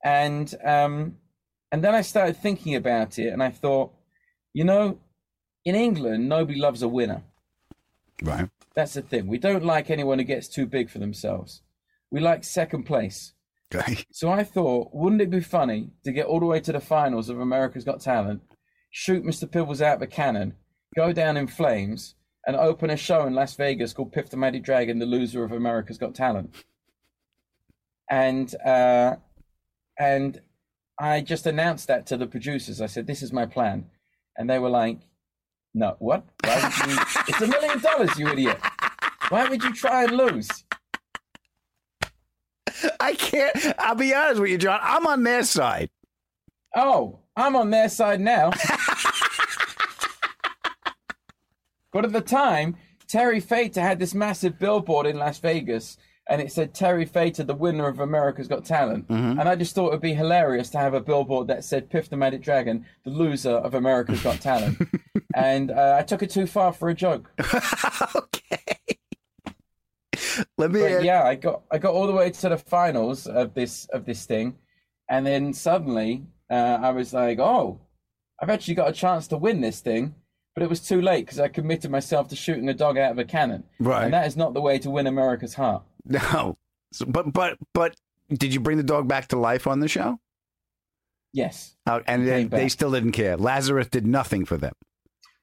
Speaker 13: And, um, and then I started thinking about it. And I thought, you know, in England, nobody loves a winner.
Speaker 3: Right.
Speaker 13: That's the thing. We don't like anyone who gets too big for themselves. We like second place.
Speaker 3: Okay.
Speaker 13: So I thought, wouldn't it be funny to get all the way to the finals of America's Got Talent, shoot Mr. Piffles out of a cannon, go down in flames, and open a show in Las Vegas called Piff the Mighty Dragon, the loser of America's Got Talent. And uh, and I just announced that to the producers. I said, "This is my plan," and they were like, "No, what? You... it's a million dollars, you idiot! Why would you try and lose?"
Speaker 3: I can't. I'll be honest with you, John. I'm on their side.
Speaker 13: Oh, I'm on their side now. but at the time, Terry Fator had this massive billboard in Las Vegas, and it said Terry Fator, the winner of America's Got Talent.
Speaker 3: Mm-hmm.
Speaker 13: And I just thought it'd be hilarious to have a billboard that said Piff the Magic Dragon, the loser of America's Got Talent. and uh, I took it too far for a joke. oh,
Speaker 3: let me. But,
Speaker 13: uh, yeah, I got I got all the way to the finals of this of this thing, and then suddenly uh, I was like, oh, I've actually got a chance to win this thing. But it was too late because I committed myself to shooting a dog out of a cannon.
Speaker 3: Right.
Speaker 13: And that is not the way to win America's heart.
Speaker 3: No. So, but but but did you bring the dog back to life on the show?
Speaker 13: Yes.
Speaker 3: Uh, and they, they still didn't care. Lazarus did nothing for them.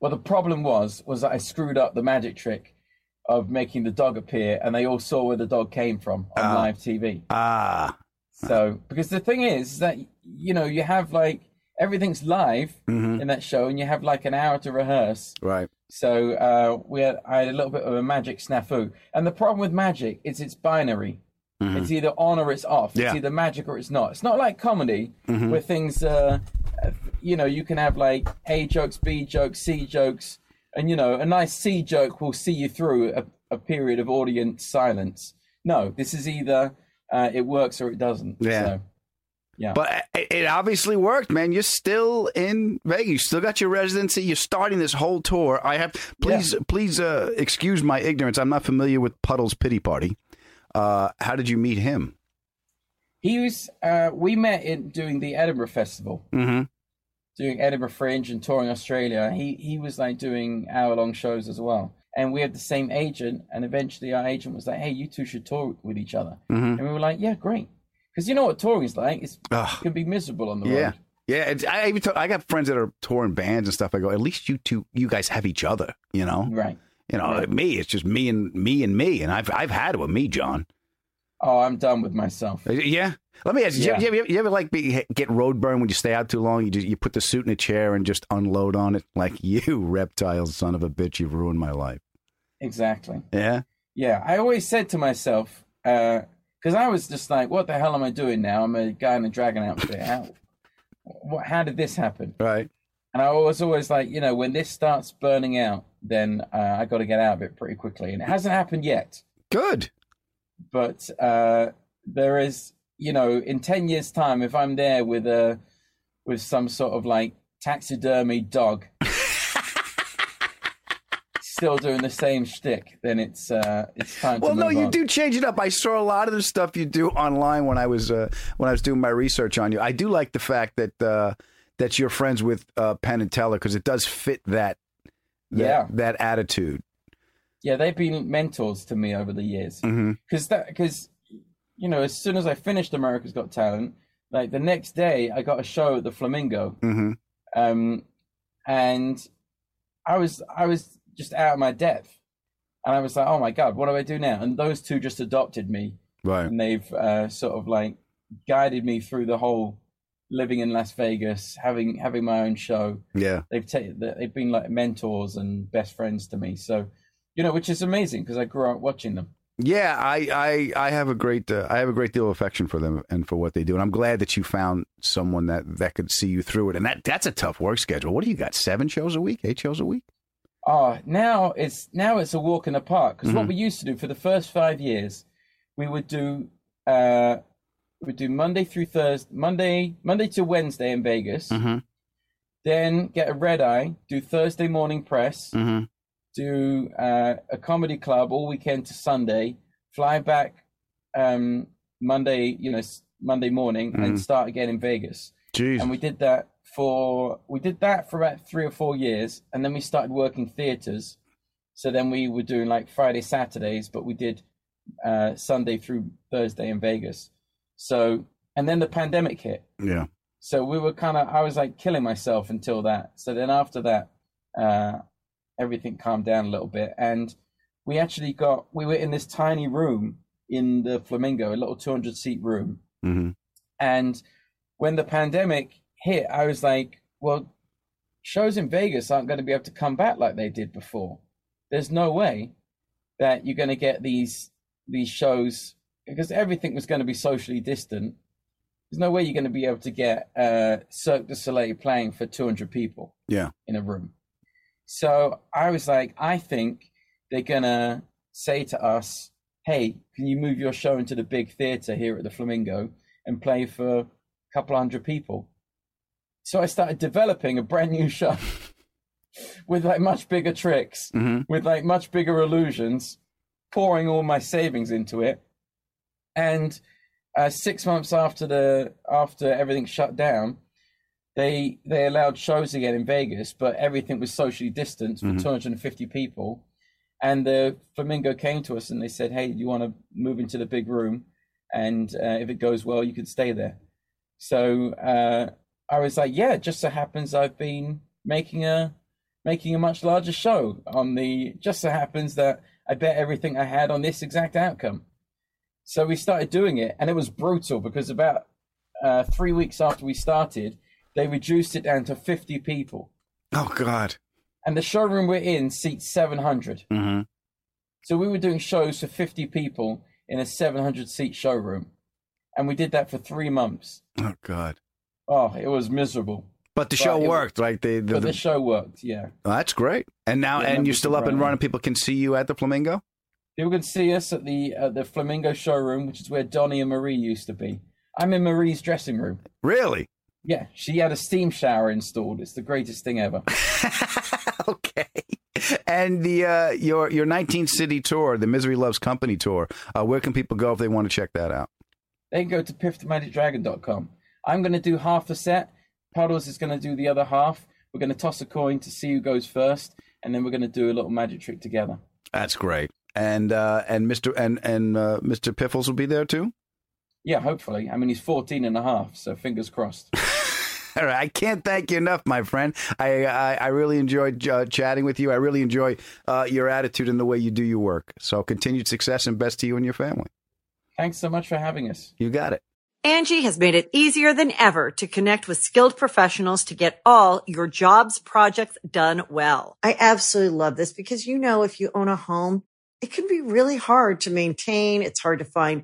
Speaker 13: Well, the problem was was that I screwed up the magic trick of making the dog appear, and they all saw where the dog came from on uh, live TV.
Speaker 3: Ah.
Speaker 13: So, because the thing is, is that, you know, you have like everything's live mm-hmm. in that show, and you have like an hour to rehearse.
Speaker 3: Right.
Speaker 13: So, uh, we had, I had a little bit of a magic snafu. And the problem with magic is it's binary. Mm-hmm. It's either on or it's off. Yeah. It's either magic or it's not. It's not like comedy mm-hmm. where things, uh, you know, you can have like A jokes, B jokes, C jokes, and you know a nice c joke will see you through a, a period of audience silence no this is either uh, it works or it doesn't yeah so,
Speaker 3: yeah but it, it, obviously worked man you're still in vegas you still got your residency you're starting this whole tour i have please yeah. please uh, excuse my ignorance i'm not familiar with Puddles Pity Party uh, how did you meet him
Speaker 13: he was uh, we met in doing the edinburgh festival
Speaker 3: mm-hmm
Speaker 13: doing Edinburgh Fringe and touring Australia. He he was like doing hour long shows as well. And we had the same agent, and eventually our agent was like, "Hey, you two should tour with each other."
Speaker 3: Mm-hmm. And
Speaker 13: we were like, "Yeah, great," because you know what touring is like. It's it can be miserable on the
Speaker 3: yeah.
Speaker 13: road.
Speaker 3: Yeah, I even talk, I got friends that are touring bands and stuff. I go, at least you two, you guys have each other, you know.
Speaker 13: Right.
Speaker 3: You know,
Speaker 13: right.
Speaker 3: me, it's just me and me and me, and I've I've had it with me, John.
Speaker 13: Oh, I'm done with myself. Uh,
Speaker 3: yeah, let me ask you, yeah. you, you, you, ever like be, get road burn when you stay out too long? You, just, you put the suit in a chair and just unload on it like you reptile son of a bitch, you've ruined my life.
Speaker 13: Exactly.
Speaker 3: Yeah.
Speaker 13: Yeah. I always said to myself, because uh, I was just like, what the hell am I doing now? I'm a guy in a dragon outfit. how, what, how did this happen?
Speaker 3: Right.
Speaker 13: And I was always like, you know, when this starts burning out, then uh, I got to get out of it pretty quickly. And it hasn't happened yet.
Speaker 3: Good.
Speaker 13: But uh, there is you know, in 10 years' time, if I'm there with a with some sort of like taxidermy dog still doing the same shtick, then it's uh, it's time. Well, no,
Speaker 3: you do change it up. I saw a lot of the stuff you do online when I was uh, when I was doing my research on you. I do like the fact that uh, that you're friends with uh, Penn and Teller because it does fit that, yeah that attitude.
Speaker 13: Yeah, they've been mentors to me over the years
Speaker 3: because mm-hmm.
Speaker 13: that because you know, as soon as I finished America's Got Talent, like the next day, I got a show at the Flamingo,
Speaker 3: mm-hmm. um,
Speaker 13: and I was I was just out of my depth, and I was like, oh my god, what do I do now? And those two just adopted me,
Speaker 3: right?
Speaker 13: And they've uh, sort of like guided me through the whole living in Las Vegas, having having my own show.
Speaker 3: Yeah,
Speaker 13: they've taken they've been like mentors and best friends to me. So, you know, which is amazing because I grew up watching them.
Speaker 3: Yeah, I, I, I have a great uh, I have a great deal of affection for them and for what they do, and I'm glad that you found someone that that could see you through it. And that that's a tough work schedule. What do you got? Seven shows a week, eight shows a week.
Speaker 13: Ah, oh, now it's now it's a walk in the park because mm-hmm. what we used to do for the first five years, we would do uh, we would do Monday through Thursday, Monday Monday to Wednesday in Vegas,
Speaker 3: mm-hmm.
Speaker 13: then get a red eye, do Thursday morning press.
Speaker 3: Mm-hmm
Speaker 13: do uh, a comedy club all weekend to Sunday, fly back um, Monday, you know, Monday morning, mm. and start again in Vegas.
Speaker 3: Jeez.
Speaker 13: And we did that for we did that for about three or four years, and then we started working theaters. So then we were doing like Friday, Saturdays, but we did uh, Sunday through Thursday in Vegas. So and then the pandemic hit.
Speaker 3: Yeah.
Speaker 13: So we were kind of I was like killing myself until that. So then after that, uh, everything calmed down a little bit. And we actually got, we were in this tiny room in the Flamingo, a little 200 seat room.
Speaker 3: Mm-hmm.
Speaker 13: And when the pandemic hit, I was like, well, shows in Vegas aren't going to be able to come back like they did before. There's no way that you're going to get these these shows because everything was going to be socially distant. There's no way you're going to be able to get uh, Cirque du Soleil playing for 200 people.
Speaker 3: Yeah,
Speaker 13: in a room. So I was like, I think they're going to say to us, hey, can you move your show into the big theater here at the Flamingo and play for a couple hundred people? So I started developing a brand new show with like much bigger tricks,
Speaker 3: mm-hmm.
Speaker 13: with like much bigger illusions, pouring all my savings into it. And uh, six months after the after everything shut down, they they allowed shows again in Vegas, but everything was socially distanced for mm-hmm. 250 people. And the Flamingo came to us and they said, "Hey, you want to move into the big room, and uh, if it goes well, you could stay there." So uh, I was like, "Yeah." It just so happens I've been making a making a much larger show on the. Just so happens that I bet everything I had on this exact outcome. So we started doing it, and it was brutal because about uh, three weeks after we started, they reduced it down to 50 people.
Speaker 3: Oh, God.
Speaker 13: And the showroom we're in seats 700.
Speaker 3: Mm-hmm.
Speaker 13: So we were doing shows for 50 people in a 700 seat showroom. And we did that for three months.
Speaker 3: Oh, God.
Speaker 13: Oh, it was miserable.
Speaker 3: But the but show worked, was, right?
Speaker 13: The, the, but the, the, show worked, yeah.
Speaker 3: Oh, that's great. And now, yeah, and you're still up and running. People can see you at the Flamingo?
Speaker 13: People can see us at the at the Flamingo showroom, which is where Donnie and Marie used to be. I'm in Marie's dressing room.
Speaker 3: Really?
Speaker 13: Yeah, she had a steam shower installed. It's the greatest thing ever.
Speaker 3: okay. And the uh, your your 19th city tour, the Misery Loves Company tour. Uh, where can people go if they want to check that out?
Speaker 13: They can go to piffthemagicdragon.com. I'm going to do half a set. Puddles is going to do the other half. We're going to toss a coin to see who goes first, and then we're going to do a little magic trick together.
Speaker 3: That's great. And uh, and Mr. and and uh, Mr. Piffles will be there too.
Speaker 13: Yeah, hopefully. I mean, he's 14 and a half, so fingers crossed.
Speaker 3: All right, I can't thank you enough, my friend. I I, I really enjoyed uh, chatting with you. I really enjoy uh, your attitude and the way you do your work. So continued success and best to you and your family.
Speaker 13: Thanks so much for having us.
Speaker 3: You got it.
Speaker 14: Angie has made it easier than ever to connect with skilled professionals to get all your jobs projects done well.
Speaker 15: I absolutely love this because you know if you own a home, it can be really hard to maintain. It's hard to find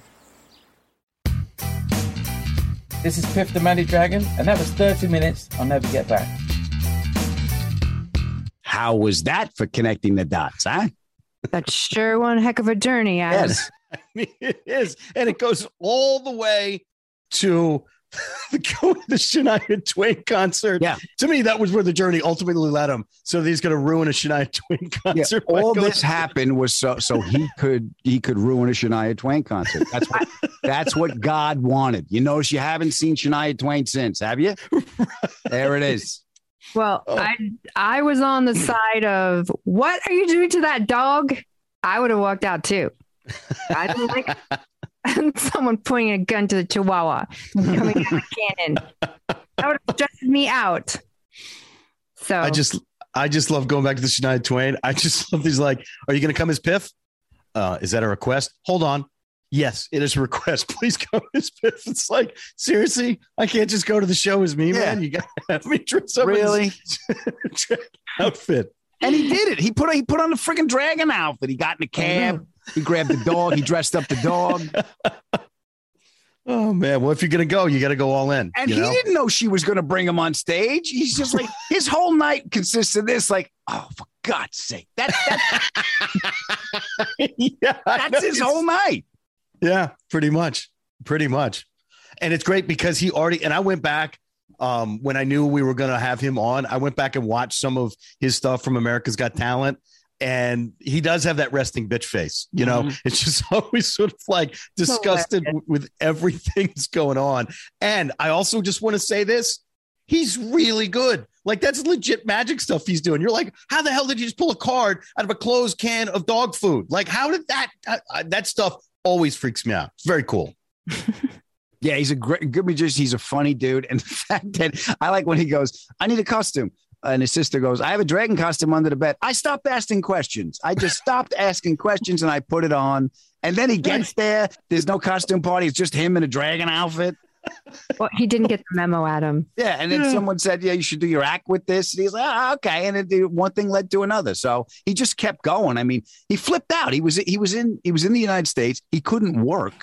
Speaker 13: This is Piff the Magic Dragon, and that was 30 minutes. I'll never get back.
Speaker 3: How was that for connecting the dots, huh?
Speaker 16: That's sure one heck of a journey, Adam. Yes, I
Speaker 3: mean, it is. And it goes all the way to the the Shania Twain concert. Yeah. To me, that was where the journey ultimately led him. So he's going to ruin a Shania Twain concert.
Speaker 17: Yeah, all this happened was so so he could he could ruin a Shania Twain concert. That's what that's what God wanted. You notice you haven't seen Shania Twain since, have you? Right.
Speaker 3: There it is.
Speaker 16: Well, oh. I I was on the side of what are you doing to that dog? I would have walked out too. I didn't like and someone pointing a gun to the chihuahua mm-hmm. coming out of the cannon. That would have stressed me out.
Speaker 3: So I just I just love going back to the Shania Twain. I just love these like, are you gonna come as Piff? Uh, is that a request? Hold on. Yes, it is a request. Please come as Piff. It's like, seriously, I can't just go to the show as me, yeah. man. You gotta
Speaker 17: have me dress up really
Speaker 3: outfit.
Speaker 17: And he did it. He put he put on the freaking dragon outfit. He got in a cab. He grabbed the dog. he dressed up the dog.
Speaker 3: Oh man! Well, if you're gonna go, you got to go all in.
Speaker 17: And he know? didn't know she was gonna bring him on stage. He's just like his whole night consists of this. Like, oh, for God's sake, that, that yeah, that's his whole night.
Speaker 3: Yeah, pretty much, pretty much. And it's great because he already. And I went back um, when I knew we were gonna have him on. I went back and watched some of his stuff from America's Got Talent, and he does have that resting bitch face. You know, mm-hmm. it's just always sort of like disgusted with everything that's going on. And I also just want to say this he's really good. Like that's legit magic stuff he's doing. You're like, how the hell did you just pull a card out of a closed can of dog food? Like, how did that? Uh, uh that stuff always freaks me out. It's very cool.
Speaker 17: yeah, he's a great good magician. He's a funny dude, and the fact that I like when he goes, "I need a costume and his sister goes, I have a dragon costume under the bed. I stopped asking questions. I just stopped asking questions and I put it on. And then he gets there. There's no costume party. It's just him in a dragon outfit.
Speaker 16: Well, he didn't get the memo, Adam.
Speaker 17: Yeah. And then someone said, Yeah, you should do your act with this. And he's like, ah, okay. And then one thing led to another. So he just kept going. I mean, he flipped out. He was he was in he was in the United States. He couldn't work.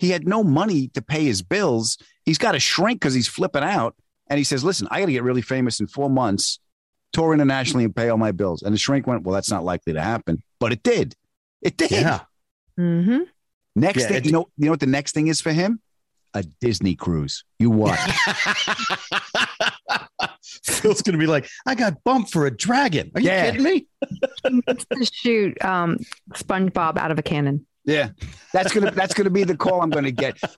Speaker 17: He had no money to pay his bills. He's got to shrink because he's flipping out. And he says, listen, I got to get really famous in four months, tour internationally and pay all my bills. And the shrink went, well, that's not likely to happen. But it did. It did. Yeah. Mm-hmm. Next yeah, thing, you know, you know what the next thing is for him? A Disney cruise. You watch.
Speaker 3: Phil's gonna be like, I got bumped for a dragon. Are yeah. you kidding me? to
Speaker 16: shoot um, SpongeBob out of a cannon.
Speaker 17: Yeah, that's gonna that's gonna be the call I'm gonna get. A,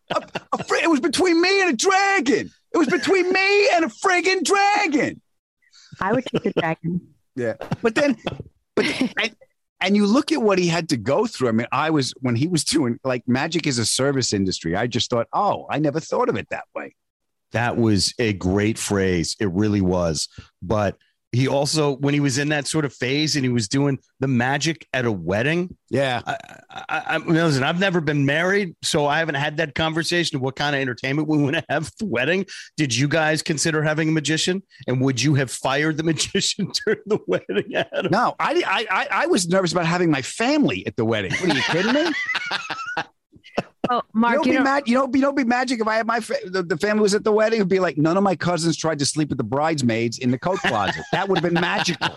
Speaker 17: a fr- it was between me and a dragon. It was between me and a friggin' dragon.
Speaker 16: I would take the dragon.
Speaker 17: Yeah, but then, but and, and you look at what he had to go through. I mean, I was when he was doing like magic is a service industry. I just thought, oh, I never thought of it that way.
Speaker 3: That was a great phrase. It really was. But he also, when he was in that sort of phase and he was doing the magic at a wedding.
Speaker 17: Yeah. I,
Speaker 3: I, I listen, I've never been married, so I haven't had that conversation of what kind of entertainment we want to have the wedding. Did you guys consider having a magician? And would you have fired the magician during the wedding? Adam?
Speaker 17: No, I, I, I was nervous about having my family at the wedding. What, are you kidding me?
Speaker 16: Well, Mark, you don't,
Speaker 17: you be, don't... Mad, you, don't be, you don't be magic. If I had my fa- the, the, family was at the wedding, it'd be like none of my cousins tried to sleep with the bridesmaids in the coat closet. that would have been magical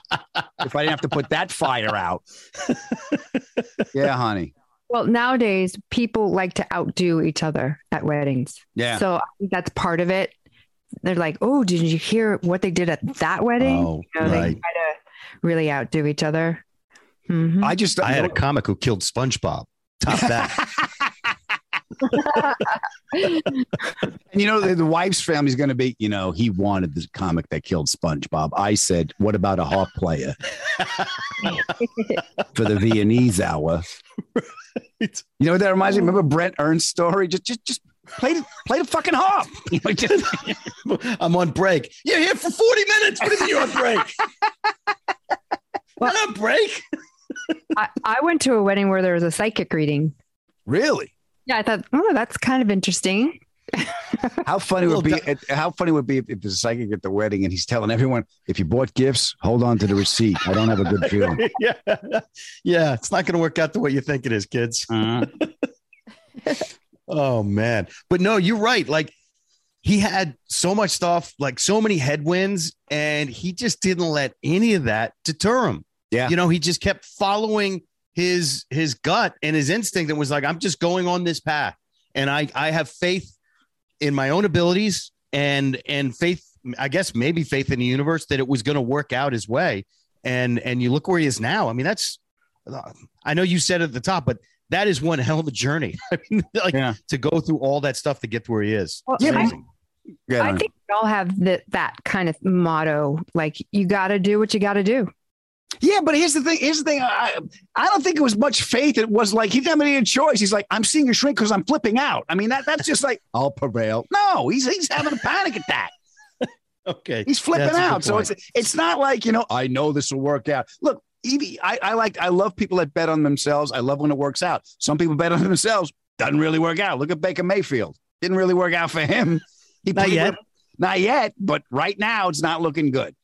Speaker 17: if I didn't have to put that fire out. yeah, honey.
Speaker 16: Well, nowadays people like to outdo each other at weddings.
Speaker 3: Yeah.
Speaker 16: So I think that's part of it. They're like, "Oh, did you hear what they did at that wedding?" Oh, you know, right. They try to really outdo each other.
Speaker 3: Mm-hmm. I just I had a comic who killed SpongeBob. Top that.
Speaker 17: and you know, the, the wife's family's going to be, you know, he wanted the comic that killed SpongeBob. I said, what about a harp player for the Viennese hour? Right. You know what that reminds me? Remember Brent Ernst's story? Just, just, just play the, play the fucking harp. You know, just, I'm on break. You're here for 40 minutes. What is do you are on break? Well, on break.
Speaker 16: I, I went to a wedding where there was a psychic reading.
Speaker 17: Really?
Speaker 16: Yeah, I thought, oh, that's kind of interesting.
Speaker 17: how funny would be how funny would be if, if psychic at the wedding and he's telling everyone if you bought gifts hold on to the receipt i don't have a good feeling
Speaker 3: yeah yeah it's not going to work out the way you think it is kids uh-huh. oh man but no you're right like he had so much stuff like so many headwinds and he just didn't let any of that deter him
Speaker 17: yeah
Speaker 3: you know he just kept following his his gut and his instinct and was like, I'm just going on this path. And I I have faith in my own abilities and and faith, I guess maybe faith in the universe that it was gonna work out his way. And and you look where he is now. I mean, that's I know you said at the top, but that is one hell of a journey. I mean, like yeah. to go through all that stuff to get to where he is. Well, yeah,
Speaker 16: I, yeah, I think we all have that that kind of motto. Like you got to do what you got to do.
Speaker 17: Yeah, but here's the thing. Here's the thing. I, I don't think it was much faith. It was like he didn't have any choice. He's like, I'm seeing you shrink because I'm flipping out. I mean, that that's just like I'll prevail. No, he's he's having a panic attack.
Speaker 3: okay,
Speaker 17: he's flipping out. So it's it's not like you know. I know this will work out. Look, Evie, I, I like I love people that bet on themselves. I love when it works out. Some people bet on themselves. Doesn't really work out. Look at Baker Mayfield. Didn't really work out for him.
Speaker 3: He not yet.
Speaker 17: not yet, but right now it's not looking good.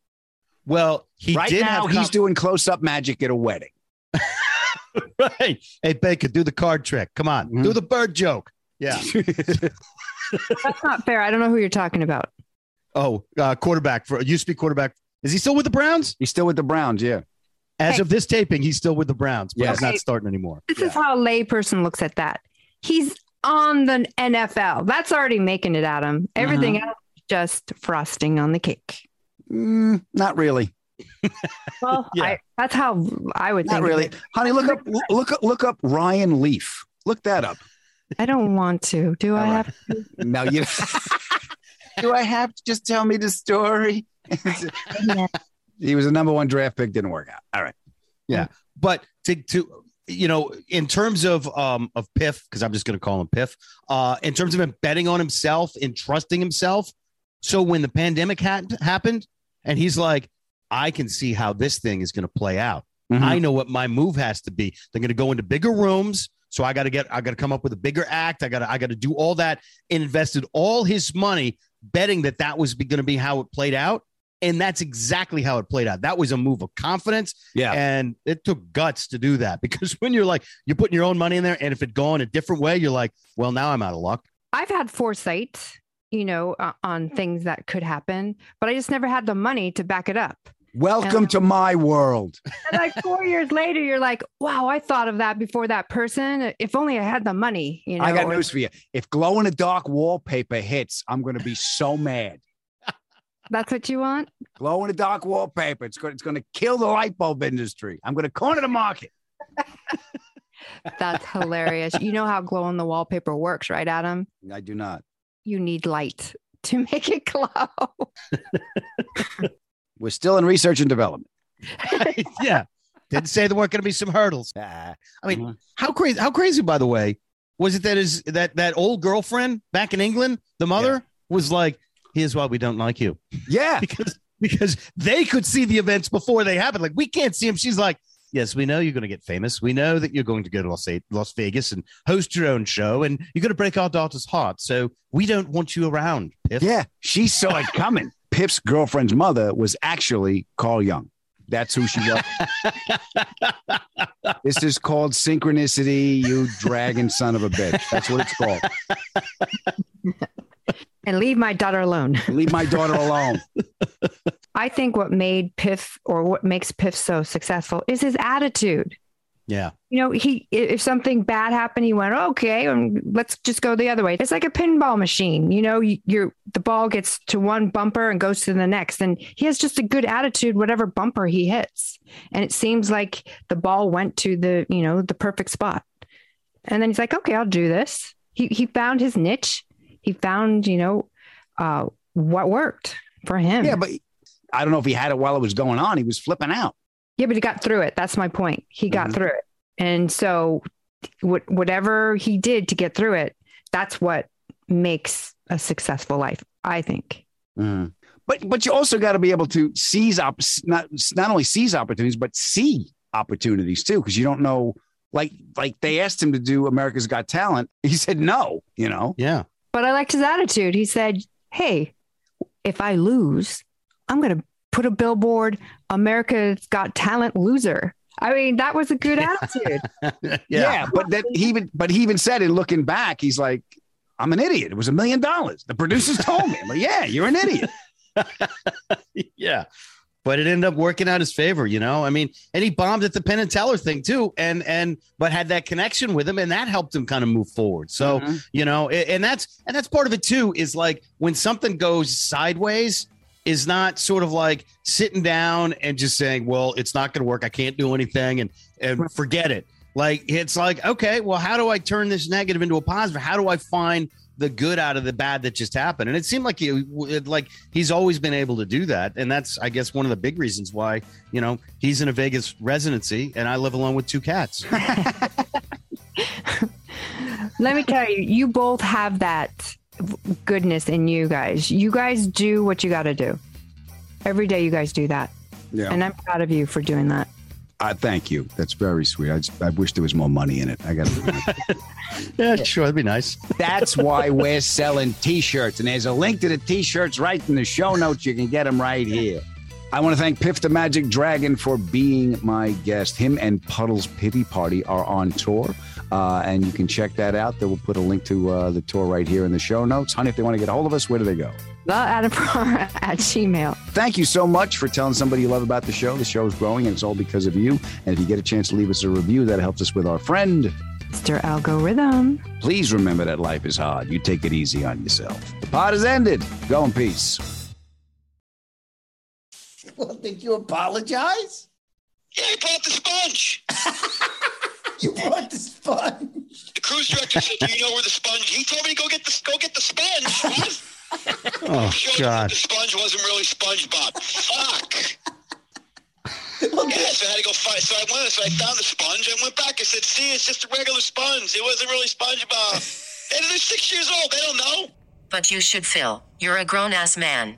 Speaker 3: Well, he
Speaker 17: right
Speaker 3: did
Speaker 17: now he's com- doing close up magic at a wedding.
Speaker 3: right. Hey Baker, do the card trick. Come on, mm-hmm. do the bird joke. Yeah.
Speaker 16: That's not fair. I don't know who you're talking about.
Speaker 3: Oh, uh, quarterback for used to be quarterback. Is he still with the Browns?
Speaker 17: He's still with the Browns. Yeah.
Speaker 3: As hey. of this taping, he's still with the Browns, but yes. he's not starting anymore.
Speaker 16: This yeah. is how a layperson looks at that. He's on the NFL. That's already making it, Adam. Everything uh-huh. else just frosting on the cake
Speaker 17: mm, not really.
Speaker 16: well, yeah. I, that's how I would
Speaker 17: not
Speaker 16: think.
Speaker 17: really, honey. Look up, look up, look up Ryan Leaf. Look that up.
Speaker 16: I don't want to. Do All I right. have? To? No, you.
Speaker 17: do I have to just tell me the story? he was a number one draft pick. Didn't work out. All right.
Speaker 3: Yeah, mm. but to to you know, in terms of um of Piff, because I'm just going to call him Piff. Uh, in terms of him betting on himself and trusting himself. So when the pandemic ha- happened, and he's like, I can see how this thing is going to play out. Mm-hmm. I know what my move has to be. They're going to go into bigger rooms. So I got to get, I got to come up with a bigger act. I got to, I got to do all that and invested all his money betting that that was going to be how it played out. And that's exactly how it played out. That was a move of confidence.
Speaker 17: Yeah.
Speaker 3: And it took guts to do that because when you're like, you're putting your own money in there and if it go a different way, you're like, well, now I'm out of luck.
Speaker 16: I've had foresight you know, uh, on things that could happen, but I just never had the money to back it up.
Speaker 17: Welcome and, to my world.
Speaker 16: and like four years later, you're like, wow, I thought of that before that person. If only I had the money. You know, I
Speaker 17: got news for you. If glow in the dark wallpaper hits, I'm going to be so mad.
Speaker 16: That's what you want?
Speaker 17: Glow in the dark wallpaper. It's going, it's going to kill the light bulb industry. I'm going to corner the market.
Speaker 16: That's hilarious. You know how glow in the wallpaper works, right, Adam?
Speaker 17: I do not
Speaker 16: you need light to make it glow.
Speaker 17: We're still in research and development.
Speaker 3: yeah. Didn't say there weren't going to be some hurdles. I mean, mm-hmm. how crazy, how crazy, by the way, was it that is that that old girlfriend back in England, the mother yeah. was like, here's why we don't like you.
Speaker 17: Yeah.
Speaker 3: because because they could see the events before they happened. Like we can't see them. She's like, yes, we know you're going to get famous. We know that you're going to go to Las, Las Vegas and host your own show, and you're going to break our daughter's heart. So we don't want you around,
Speaker 17: Pip. Yeah, she saw it coming. Pip's girlfriend's mother was actually Carl Jung. That's who she was. this is called synchronicity, you dragon son of a bitch. That's what it's
Speaker 16: called. And leave my daughter alone.
Speaker 17: Leave my daughter alone.
Speaker 16: I think what made Piff or what makes Piff so successful is his attitude.
Speaker 3: Yeah.
Speaker 16: You know, he if something bad happened, he went, "Okay, um, let's just go the other way." It's like a pinball machine. You know, you, the ball gets to one bumper and goes to the next, and he has just a good attitude whatever bumper he hits. And it seems like the ball went to the, you know, the perfect spot. And then he's like, "Okay, I'll do this." He he found his niche. He found, you know, uh, what worked for him.
Speaker 17: Yeah, but I don't know if he had it while it was going on. He was flipping out.
Speaker 16: Yeah, but he got through it. That's my point. He got mm-hmm. through it. And so what, whatever he did to get through it, that's what makes a successful life, I think. Mm.
Speaker 17: But but you also got to be able to seize up not not only seize opportunities but see opportunities too because you don't know like like they asked him to do America's Got Talent, he said no, you know.
Speaker 3: Yeah.
Speaker 16: But I liked his attitude. He said, "Hey, if I lose, I'm going to put a billboard, America's Got Talent loser. I mean, that was a good attitude.
Speaker 17: yeah, yeah, but that he even but he even said in looking back, he's like, I'm an idiot. It was a million dollars. The producers told me, like, yeah, you're an idiot.
Speaker 3: yeah. But it ended up working out his favor, you know. I mean, and he bombed at the Penn and Teller thing too, and and but had that connection with him, and that helped him kind of move forward. So mm-hmm. you know, and that's and that's part of it too. Is like when something goes sideways, is not sort of like sitting down and just saying, well, it's not going to work. I can't do anything and, and forget it. Like, it's like, okay, well, how do I turn this negative into a positive? How do I find the good out of the bad that just happened? And it seemed like he, like he's always been able to do that. And that's, I guess, one of the big reasons why, you know, he's in a Vegas residency and I live alone with two cats.
Speaker 16: Let me tell you, you both have that goodness in you guys. You guys do what you got to do. Every day, you guys do that. Yeah. And I'm proud of you for doing that.
Speaker 17: I thank you. That's very sweet. I, just, I wish there was more money in it. I got to.
Speaker 3: yeah, sure. That'd be nice.
Speaker 17: That's why we're selling t shirts. And there's a link to the t shirts right in the show notes. You can get them right here. I want to thank Piff the Magic Dragon for being my guest. Him and Puddles Pity Party are on tour. Uh, and you can check that out. Then we'll put a link to uh, the tour right here in the show notes. Honey, if they want to get a hold of us, where do they go?
Speaker 16: The at Gmail.
Speaker 17: Thank you so much for telling somebody you love about the show. The show is growing, and it's all because of you. And if you get a chance to leave us a review, that helps us with our friend.
Speaker 16: Mr. Algorithm.
Speaker 17: Please remember that life is hard. You take it easy on yourself. The pot is ended. Go in peace. Well, did you apologize? Yeah,
Speaker 18: I caught the sponge.
Speaker 17: you want the sponge?
Speaker 18: The cruise director said, "Do you know where the sponge?" He told me to go get the go get the sponge. oh God! The sponge wasn't really SpongeBob. Fuck. Well, yeah, so I had to go find. So I went. So I found the sponge. I went back. I said, "See, it's just a regular sponge. It wasn't really SpongeBob." and they're six years old. They don't know. But you should, Phil. You're a grown ass man.